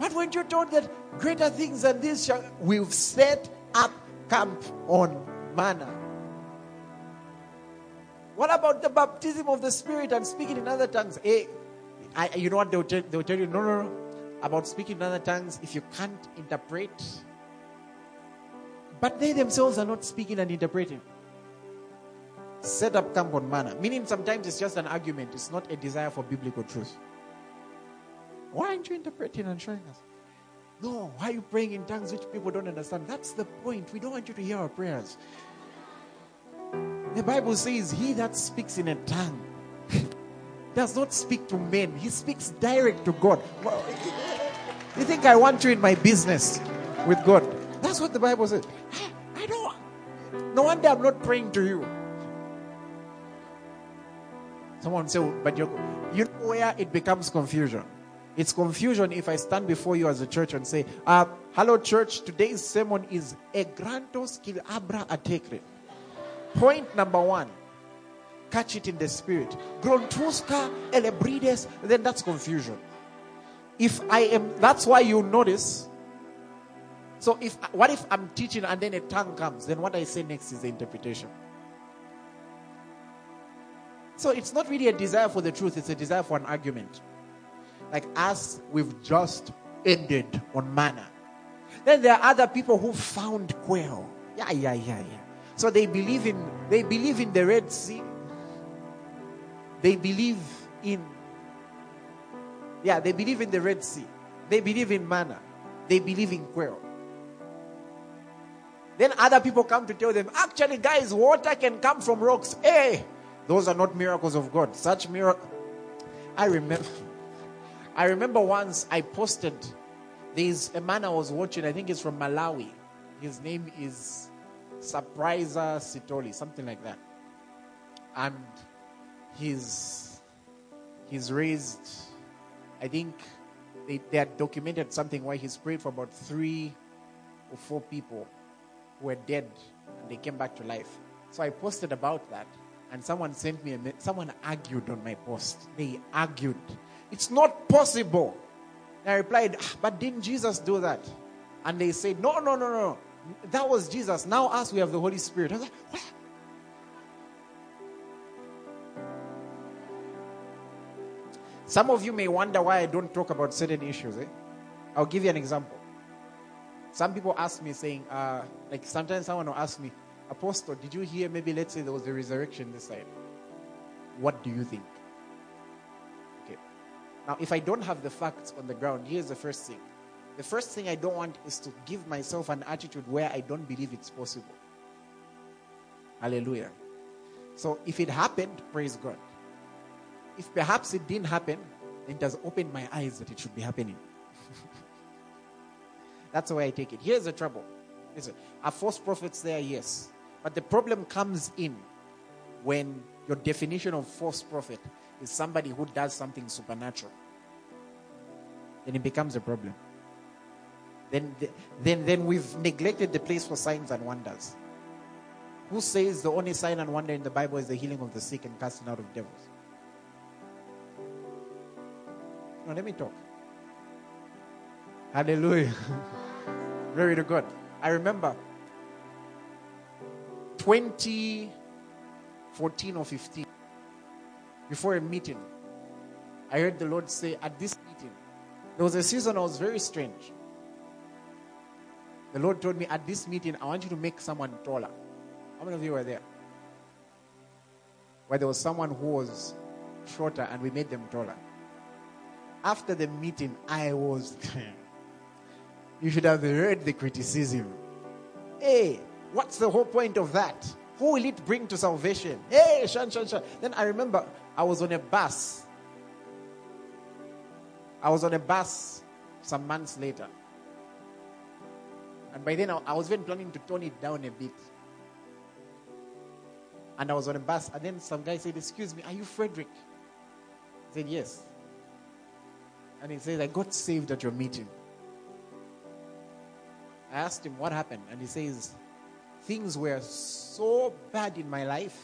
But weren't you told that greater things than this shall we've set up camp on manna? What about the baptism of the Spirit and speaking in other tongues? Hey, I, you know what they'll they'll tell you? No, no, no. About speaking in other tongues, if you can't interpret, but they themselves are not speaking and interpreting. Set up camp on manna. Meaning sometimes it's just an argument, it's not a desire for biblical truth. Why aren't you interpreting and showing us? No, why are you praying in tongues which people don't understand? That's the point. We don't want you to hear our prayers. The Bible says, He that speaks in a tongue [LAUGHS] does not speak to men, he speaks direct to God. You think I want you in my business with God? That's what the Bible says. I don't. No wonder I'm not praying to you. Someone say, but you you know where it becomes confusion. It's confusion if I stand before you as a church and say, uh, "Hello, church. Today's sermon is e grantos kil abra atekre." Point number one: catch it in the spirit. Grontuska elebrides. Then that's confusion. If I am, that's why you notice. So if what if I'm teaching and then a tongue comes? Then what I say next is the interpretation. So it's not really a desire for the truth, it's a desire for an argument. Like us, we've just ended on manna. Then there are other people who found quail. Yeah, yeah, yeah, yeah. So they believe in they believe in the Red Sea. They believe in yeah, they believe in the Red Sea. They believe in manna. They believe in quail. Then other people come to tell them, actually, guys, water can come from rocks. Hey, those are not miracles of God. Such miracle. I remember. [LAUGHS] I remember once I posted. There's a man I was watching. I think he's from Malawi. His name is Surprise Sithole, something like that. And he's he's raised. I think they, they had documented something where he's prayed for about three or four people who were dead and they came back to life. So I posted about that and someone sent me a someone argued on my post. They argued. It's not possible. And i replied ah, but didn't jesus do that? And they said no no no no. That was jesus. Now us we have the holy spirit. I was like what? Some of you may wonder why i don't talk about certain issues eh? i'll give you an example. Some people ask me saying uh, like sometimes someone will ask me Apostle, did you hear maybe let's say there was a resurrection this side? What do you think? Okay. Now, if I don't have the facts on the ground, here's the first thing. The first thing I don't want is to give myself an attitude where I don't believe it's possible. Hallelujah. So if it happened, praise God. If perhaps it didn't happen, it has opened my eyes that it should be happening. [LAUGHS] That's the way I take it. Here's the trouble. Listen, are false prophets there? Yes. But the problem comes in when your definition of false prophet is somebody who does something supernatural. Then it becomes a problem. Then, then, then we've neglected the place for signs and wonders. Who says the only sign and wonder in the Bible is the healing of the sick and casting out of devils? Now, let me talk. Hallelujah. [LAUGHS] Glory to God. I remember 2014 or 15, before a meeting, I heard the Lord say, At this meeting, there was a season I was very strange. The Lord told me, At this meeting, I want you to make someone taller. How many of you were there? Where there was someone who was shorter and we made them taller. After the meeting, I was. [LAUGHS] you should have heard the criticism. Hey, what's the whole point of that? Who will it bring to salvation? Hey, shan, shan, shan. Then I remember I was on a bus. I was on a bus some months later. And by then I was even planning to tone it down a bit. And I was on a bus, and then some guy said, Excuse me, are you Frederick? I said, Yes. And he says, I got saved at your meeting. I asked him what happened, and he says, Things were so bad in my life,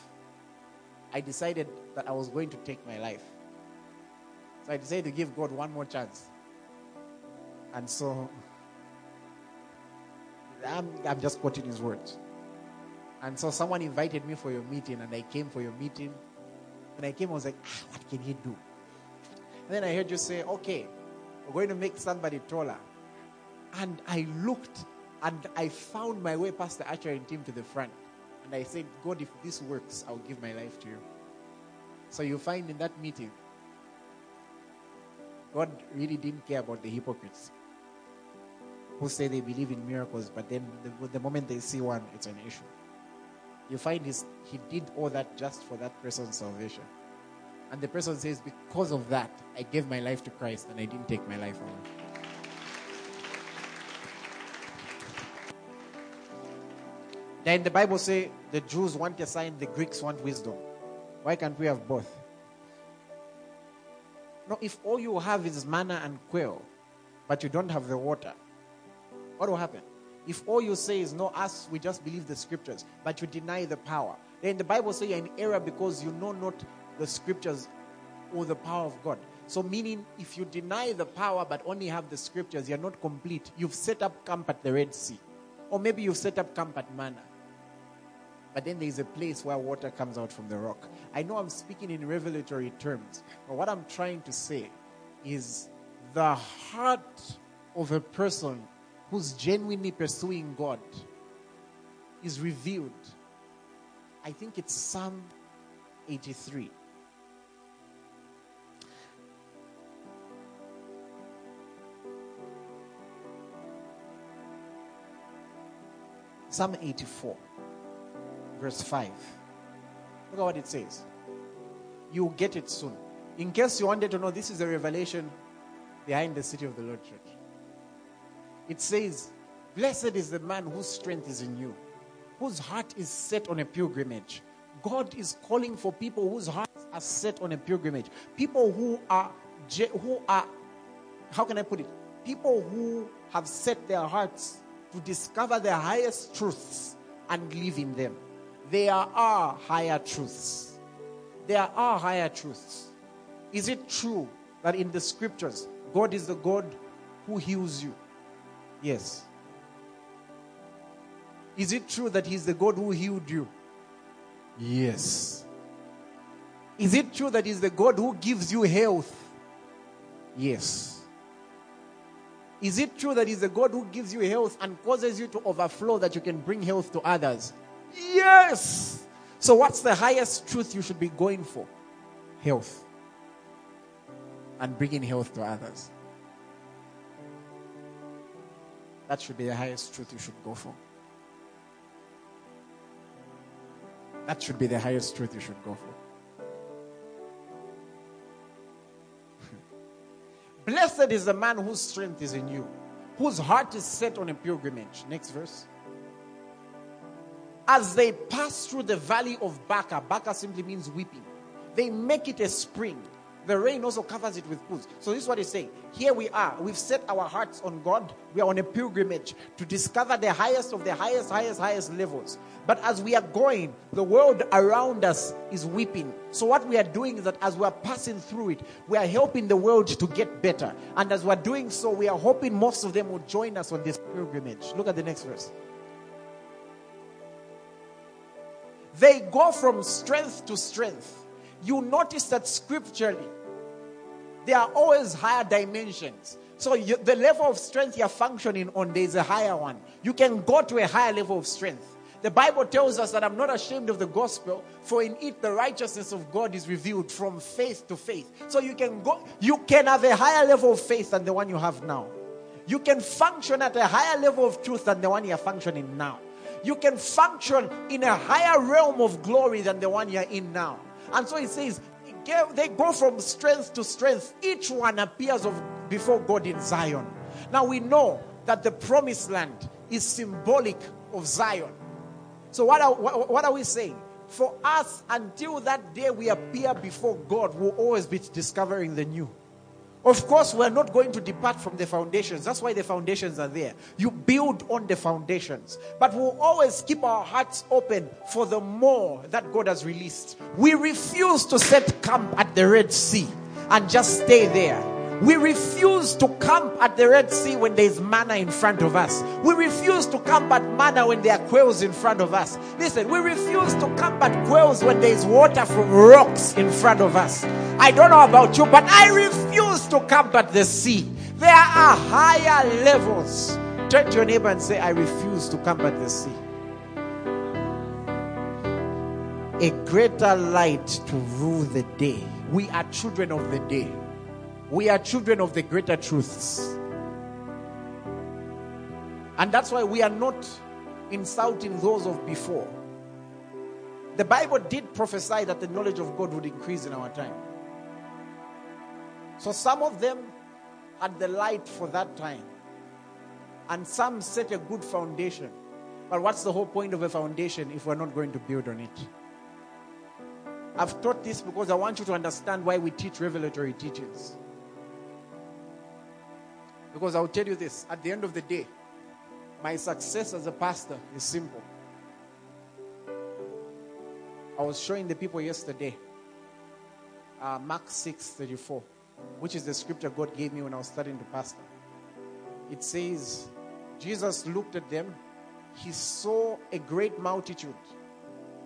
I decided that I was going to take my life. So I decided to give God one more chance. And so I'm, I'm just quoting his words. And so someone invited me for your meeting, and I came for your meeting. When I came, I was like, ah, what can he do? And then I heard you say, okay, we're going to make somebody taller. And I looked and I found my way past the ushering team to the front. And I said, God, if this works, I'll give my life to you. So you find in that meeting, God really didn't care about the hypocrites who say they believe in miracles, but then the, the moment they see one, it's an issue you find his, he did all that just for that person's salvation. And the person says, Because of that, I gave my life to Christ and I didn't take my life away. Then the Bible say the Jews want a sign, the Greeks want wisdom. Why can't we have both? No, if all you have is manna and quail, but you don't have the water, what will happen? If all you say is no, us, we just believe the scriptures, but you deny the power, then the Bible says you're in error because you know not the scriptures or the power of God. So, meaning, if you deny the power but only have the scriptures, you're not complete. You've set up camp at the Red Sea, or maybe you've set up camp at Manna. But then there's a place where water comes out from the rock. I know I'm speaking in revelatory terms, but what I'm trying to say is the heart of a person who's genuinely pursuing God is revealed. I think it's Psalm 83. Psalm 84, verse 5. Look at what it says. You'll get it soon. In case you wanted to know, this is a revelation behind the city of the Lord Church. It says, Blessed is the man whose strength is in you, whose heart is set on a pilgrimage. God is calling for people whose hearts are set on a pilgrimage. People who are, who are, how can I put it? People who have set their hearts to discover the highest truths and live in them. There are higher truths. There are higher truths. Is it true that in the scriptures, God is the God who heals you? Yes. Is it true that He's the God who healed you? Yes. Is it true that He's the God who gives you health? Yes. Is it true that He's the God who gives you health and causes you to overflow that you can bring health to others? Yes. So, what's the highest truth you should be going for? health and bringing health to others. That should be the highest truth you should go for. That should be the highest truth you should go for. [LAUGHS] Blessed is the man whose strength is in you, whose heart is set on a pilgrimage. Next verse. As they pass through the valley of Baca, Baca simply means weeping, they make it a spring. The rain also covers it with pools. So this is what he's saying. Here we are. We've set our hearts on God. We are on a pilgrimage to discover the highest of the highest, highest, highest levels. But as we are going, the world around us is weeping. So what we are doing is that as we are passing through it, we are helping the world to get better. And as we're doing so, we are hoping most of them will join us on this pilgrimage. Look at the next verse. They go from strength to strength you notice that scripturally, there are always higher dimensions. So you, the level of strength you're functioning on, there's a higher one. You can go to a higher level of strength. The Bible tells us that I'm not ashamed of the gospel, for in it the righteousness of God is revealed from faith to faith. So you can go, you can have a higher level of faith than the one you have now. You can function at a higher level of truth than the one you're functioning now. You can function in a higher realm of glory than the one you're in now. And so he says, they go from strength to strength. Each one appears of, before God in Zion. Now we know that the promised land is symbolic of Zion. So what are, what are we saying? For us, until that day we appear before God, we'll always be discovering the new. Of course, we're not going to depart from the foundations. That's why the foundations are there. You build on the foundations. But we'll always keep our hearts open for the more that God has released. We refuse to set camp at the Red Sea and just stay there. We refuse to camp at the Red Sea when there is manna in front of us. We refuse to camp at manna when there are quails in front of us. Listen, we refuse to camp at quails when there is water from rocks in front of us. I don't know about you, but I refuse to camp at the sea. There are higher levels. Turn to your neighbor and say, I refuse to camp at the sea. A greater light to rule the day. We are children of the day. We are children of the greater truths. And that's why we are not insulting those of before. The Bible did prophesy that the knowledge of God would increase in our time. So some of them had the light for that time, and some set a good foundation. But what's the whole point of a foundation if we're not going to build on it? I've taught this because I want you to understand why we teach revelatory teachings. Because I'll tell you this at the end of the day, my success as a pastor is simple. I was showing the people yesterday uh, Mark 6 34, which is the scripture God gave me when I was studying to pastor. It says, Jesus looked at them, he saw a great multitude.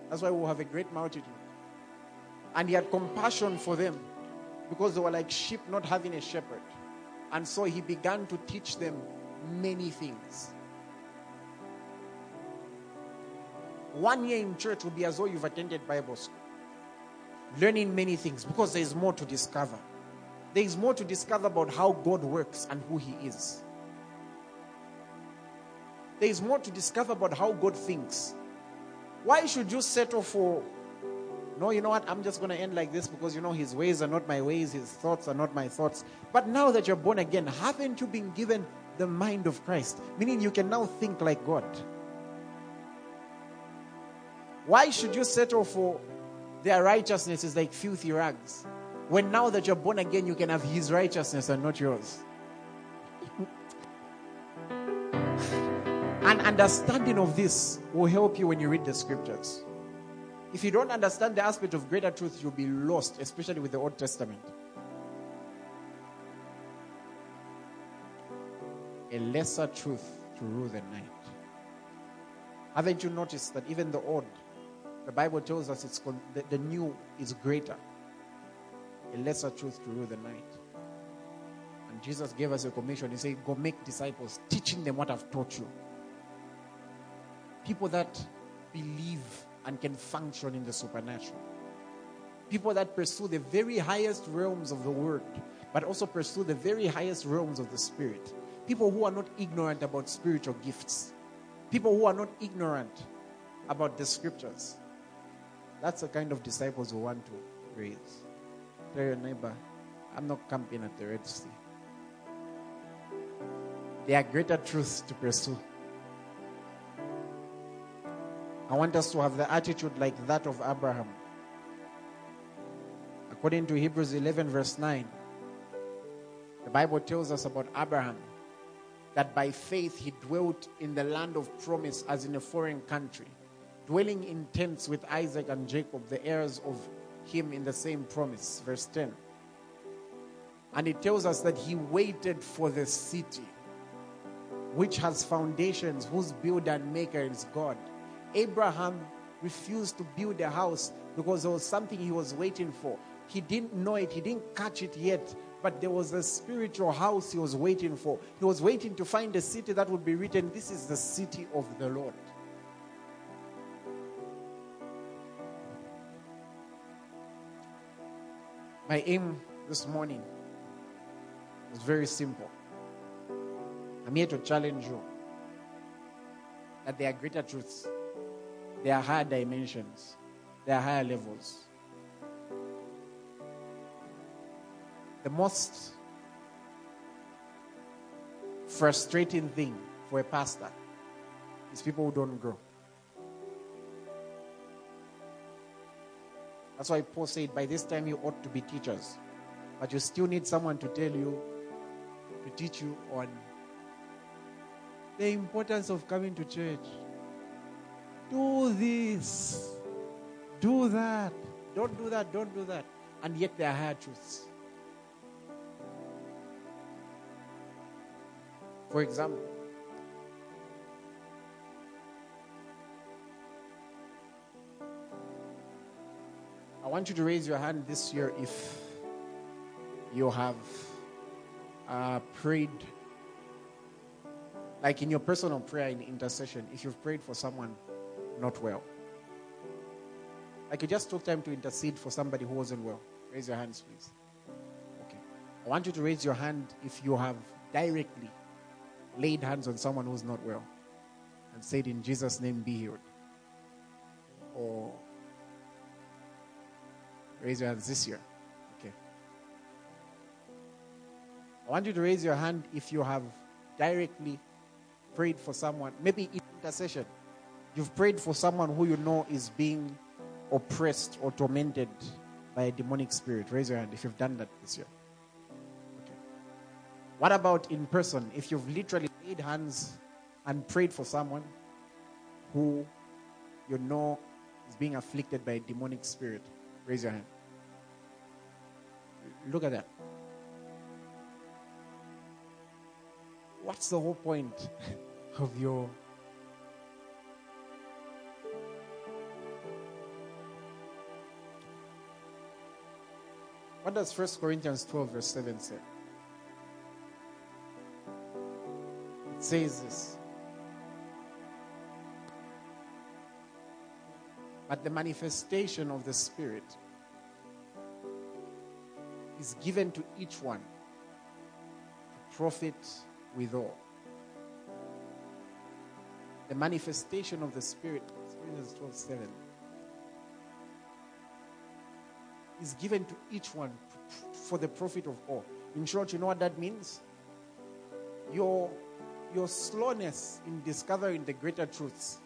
That's why we'll have a great multitude. And he had compassion for them because they were like sheep not having a shepherd. And so he began to teach them many things. One year in church will be as though you've attended Bible school, learning many things because there is more to discover. There is more to discover about how God works and who He is. There is more to discover about how God thinks. Why should you settle for no, you know what? I'm just going to end like this because you know his ways are not my ways, his thoughts are not my thoughts. But now that you're born again, haven't you been given the mind of Christ? Meaning you can now think like God. Why should you settle for their righteousness is like filthy rags? When now that you're born again, you can have his righteousness and not yours. An understanding of this will help you when you read the scriptures. If you don't understand the aspect of greater truth, you'll be lost, especially with the Old Testament. A lesser truth to rule the night. Haven't you noticed that even the old, the Bible tells us it's the, the new is greater. A lesser truth to rule the night. And Jesus gave us a commission. He said, Go make disciples, teaching them what I've taught you. People that believe and can function in the supernatural. People that pursue the very highest realms of the word, but also pursue the very highest realms of the spirit. People who are not ignorant about spiritual gifts. People who are not ignorant about the scriptures. That's the kind of disciples we want to raise. Tell your neighbor, I'm not camping at the Red Sea. There are greater truths to pursue. I want us to have the attitude like that of Abraham. According to Hebrews 11, verse 9, the Bible tells us about Abraham that by faith he dwelt in the land of promise as in a foreign country, dwelling in tents with Isaac and Jacob, the heirs of him in the same promise. Verse 10. And it tells us that he waited for the city which has foundations, whose builder and maker is God. Abraham refused to build a house because there was something he was waiting for. He didn't know it, he didn't catch it yet, but there was a spiritual house he was waiting for. He was waiting to find a city that would be written, This is the city of the Lord. My aim this morning is very simple. I'm here to challenge you that there are greater truths, there are higher dimensions, there are higher levels. The most frustrating thing for a pastor is people who don't grow. That's why Paul said, by this time you ought to be teachers. But you still need someone to tell you, to teach you on the importance of coming to church. Do this. Do that. Don't do that. Don't do that. And yet there are higher truths. For example, I want you to raise your hand this year if you have uh, prayed, like in your personal prayer in intercession, if you've prayed for someone not well. Like you just took time to intercede for somebody who wasn't well. Raise your hands, please. Okay. I want you to raise your hand if you have directly laid hands on someone who's not well and said, In Jesus' name, be healed. Or Raise your hands this year. Okay. I want you to raise your hand if you have directly prayed for someone, maybe in intercession. You've prayed for someone who you know is being oppressed or tormented by a demonic spirit. Raise your hand if you've done that this year. Okay. What about in person? If you've literally laid hands and prayed for someone who you know is being afflicted by a demonic spirit. Raise your hand. Look at that. What's the whole point [LAUGHS] of your What does 1 Corinthians 12, verse 7 say? It says this. But the manifestation of the Spirit is given to each one to profit withal. The manifestation of the Spirit, Corinthians 12 7, is given to each one for the profit of all. In short, you know what that means? Your, your slowness in discovering the greater truths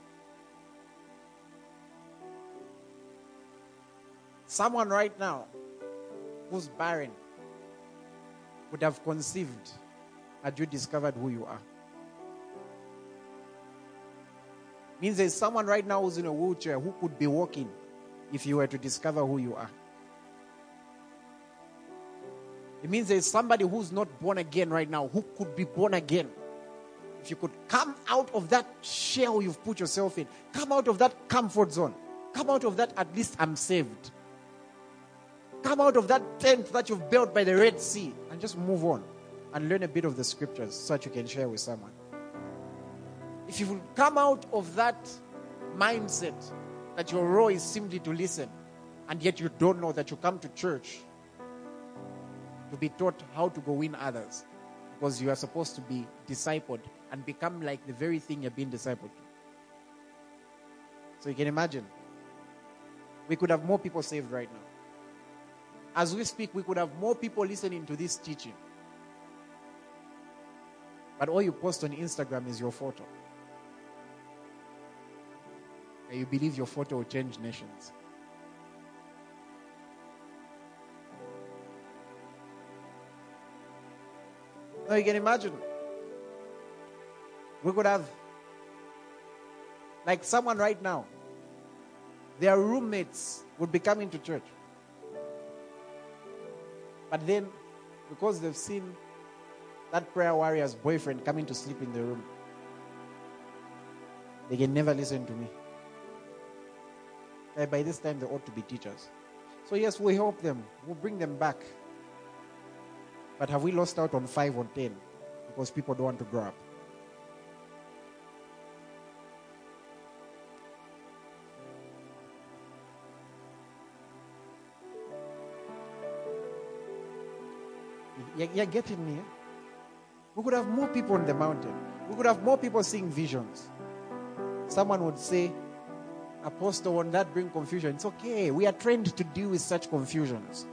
Someone right now who's barren would have conceived had you discovered who you are. Means there's someone right now who's in a wheelchair who could be walking if you were to discover who you are. It means there's somebody who's not born again right now who could be born again. If you could come out of that shell you've put yourself in, come out of that comfort zone, come out of that, at least I'm saved. Come out of that tent that you've built by the Red Sea and just move on and learn a bit of the scriptures so that you can share with someone. If you will come out of that mindset that your role is simply to listen And yet you don't know that you come to church to be taught how to go win others because you are supposed to be discipled and become like the very thing you're being discipled to. So you can imagine, we could have more people saved right now. As we speak, we could have more people listening to this teaching. But all you post on Instagram is your photo. And you believe your photo will change nations. Now you can imagine. We could have, like someone right now, their roommates would be coming to church. But then, because they've seen that prayer warrior's boyfriend coming to sleep in the room, they can never listen to me. Uh, by this time, they ought to be teachers. So, yes, we help them, we'll bring them back. But have we lost out on five or ten because people don't want to grow up? You're, getting me? Eh? We could have more people on the mountain. We could have more people seeing visions. Someone would say, Apostle, won't that bring confusion? It's okay. We are trained to deal with such confusions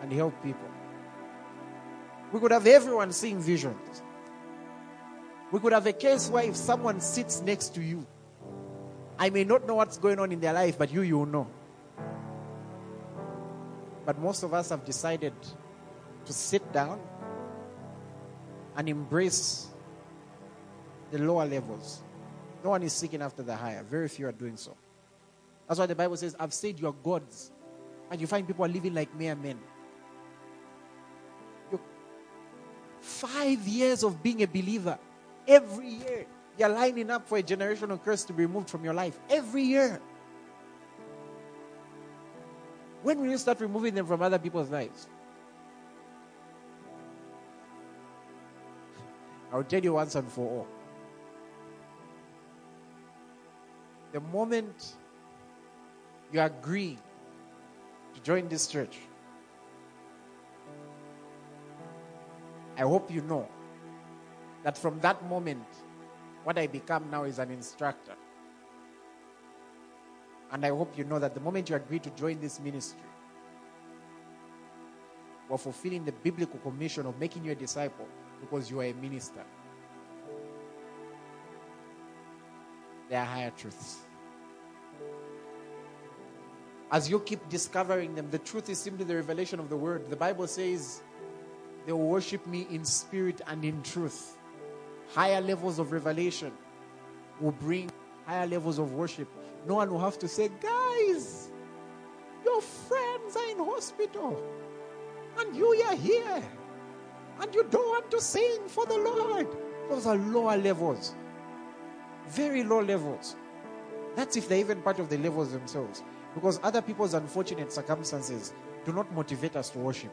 and help people. We could have everyone seeing visions. We could have a case where if someone sits next to you, I may not know what's going on in their life, but you, you know. But most of us have decided to sit down and embrace the lower levels. No one is seeking after the higher. Very few are doing so. That's why the Bible says, I've said you are gods. And you find people are living like mere men. Five years of being a believer. Every year, you're lining up for a generational curse to be removed from your life. Every year. When will you start removing them from other people's lives? I'll tell you once and for all. The moment you agree to join this church, I hope you know that from that moment, what I become now is an instructor. And I hope you know that the moment you agree to join this ministry, we're fulfilling the biblical commission of making you a disciple because you are a minister. There are higher truths. As you keep discovering them, the truth is simply the revelation of the word. The Bible says they will worship me in spirit and in truth. Higher levels of revelation will bring higher levels of worship. No one will have to say, guys, your friends are in hospital and you are here and you don't want to sing for the Lord. Those are lower levels. Very low levels. That's if they're even part of the levels themselves. Because other people's unfortunate circumstances do not motivate us to worship.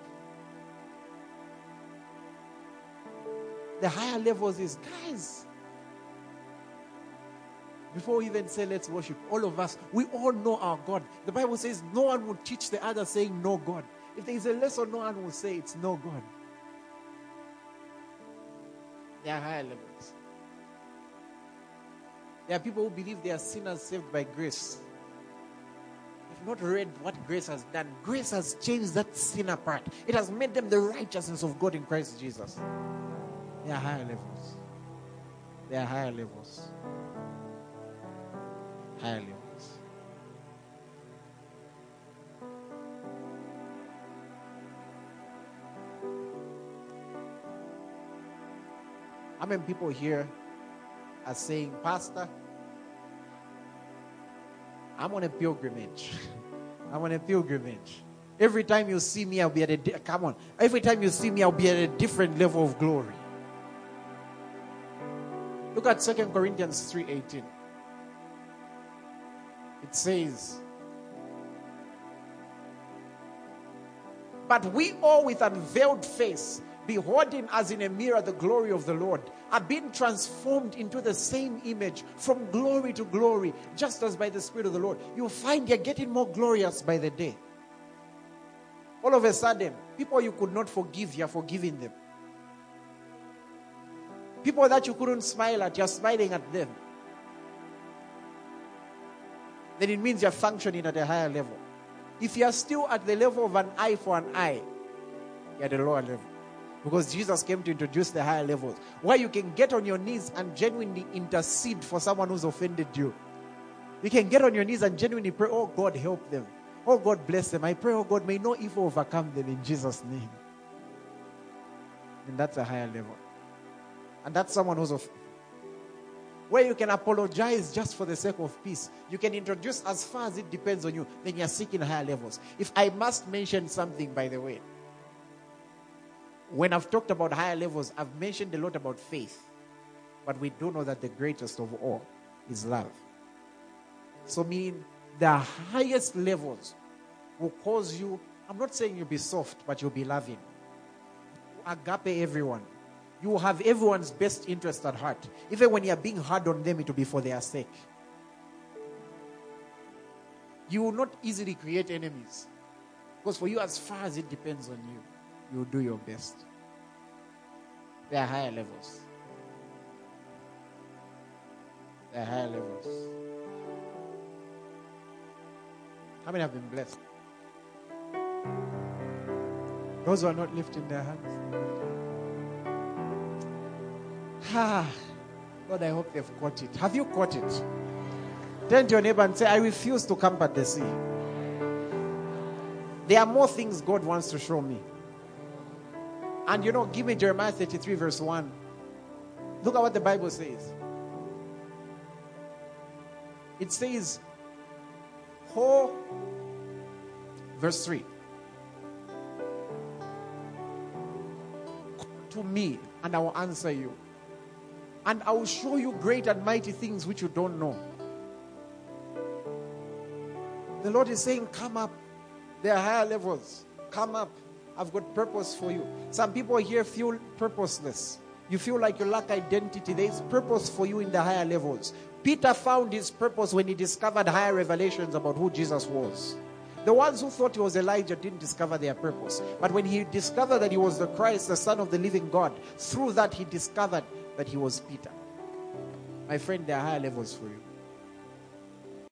The higher levels is, guys, before we even say let's worship, all of us, we all know our God. The Bible says no one will teach the other saying no God. If there is a lesson, no one will say it's no God. There are higher levels. There are people who believe they are sinners saved by grace. They've not read what grace has done. Grace has changed that sinner part. It has made them the righteousness of God in Christ Jesus. There are higher levels. There are higher levels. Higher levels. How many people here are saying, Pastor, I'm on a pilgrimage. [LAUGHS] I'm on a pilgrimage. Every time you see me, I'll be at a di- come on. Every time you see me, I'll be at a different level of glory. Look at 2 Corinthians 3:18. It says, But we all with unveiled face beholding as in a mirror the glory of the Lord, are being transformed into the same image from glory to glory, just as by the Spirit of the Lord. You find you're getting more glorious by the day. All of a sudden, people you could not forgive, you're forgiving them. People that you couldn't smile at, you're smiling at them. Then it means you're functioning at a higher level. If you're still at the level of an eye for an eye, you're at a lower level. Because Jesus came to introduce the higher levels where you can get on your knees and genuinely intercede for someone who's offended you. You can get on your knees and genuinely pray, Oh God, help them. Oh God, bless them. I pray, Oh God, may no evil overcome them in Jesus' name. And that's a higher level. And that's someone who's of where you can apologize just for the sake of peace. You can introduce as far as it depends on you. Then you're seeking higher levels. If I must mention something, by the way, when I've talked about higher levels, I've mentioned a lot about faith. But we do know that the greatest of all is love. So, meaning the highest levels will cause you, I'm not saying you'll be soft, but you'll be loving. Agape everyone. You will have everyone's best interest at heart. Even when you're being hard on them, it will be for their sake. You will not easily create enemies. Because for you, as far as it depends on you, you will do your best. There are higher levels. There are higher levels. How many have been blessed? Those who are not lifting their hands. Ah, Lord, I hope they've caught it. Have you caught it? Turn to your neighbor and say, I refuse to camp at the sea. There are more things God wants to show me. And you know, give me Jeremiah 33, verse 1. Look at what the Bible says. It says, Ho, verse 3. To me, and I will answer you. And I will show you great and mighty things which you don't know. The Lord is saying, Come up. There are higher levels. Come up. I've got purpose for you. Some people here feel purposeless. You feel like you lack identity. There is purpose for you in the higher levels. Peter found his purpose when he discovered higher revelations about who Jesus was. The ones who thought he was Elijah didn't discover their purpose. But when he discovered that he was the Christ, the Son of the living God, through that he discovered that he was Peter. My friend, there are higher levels for you.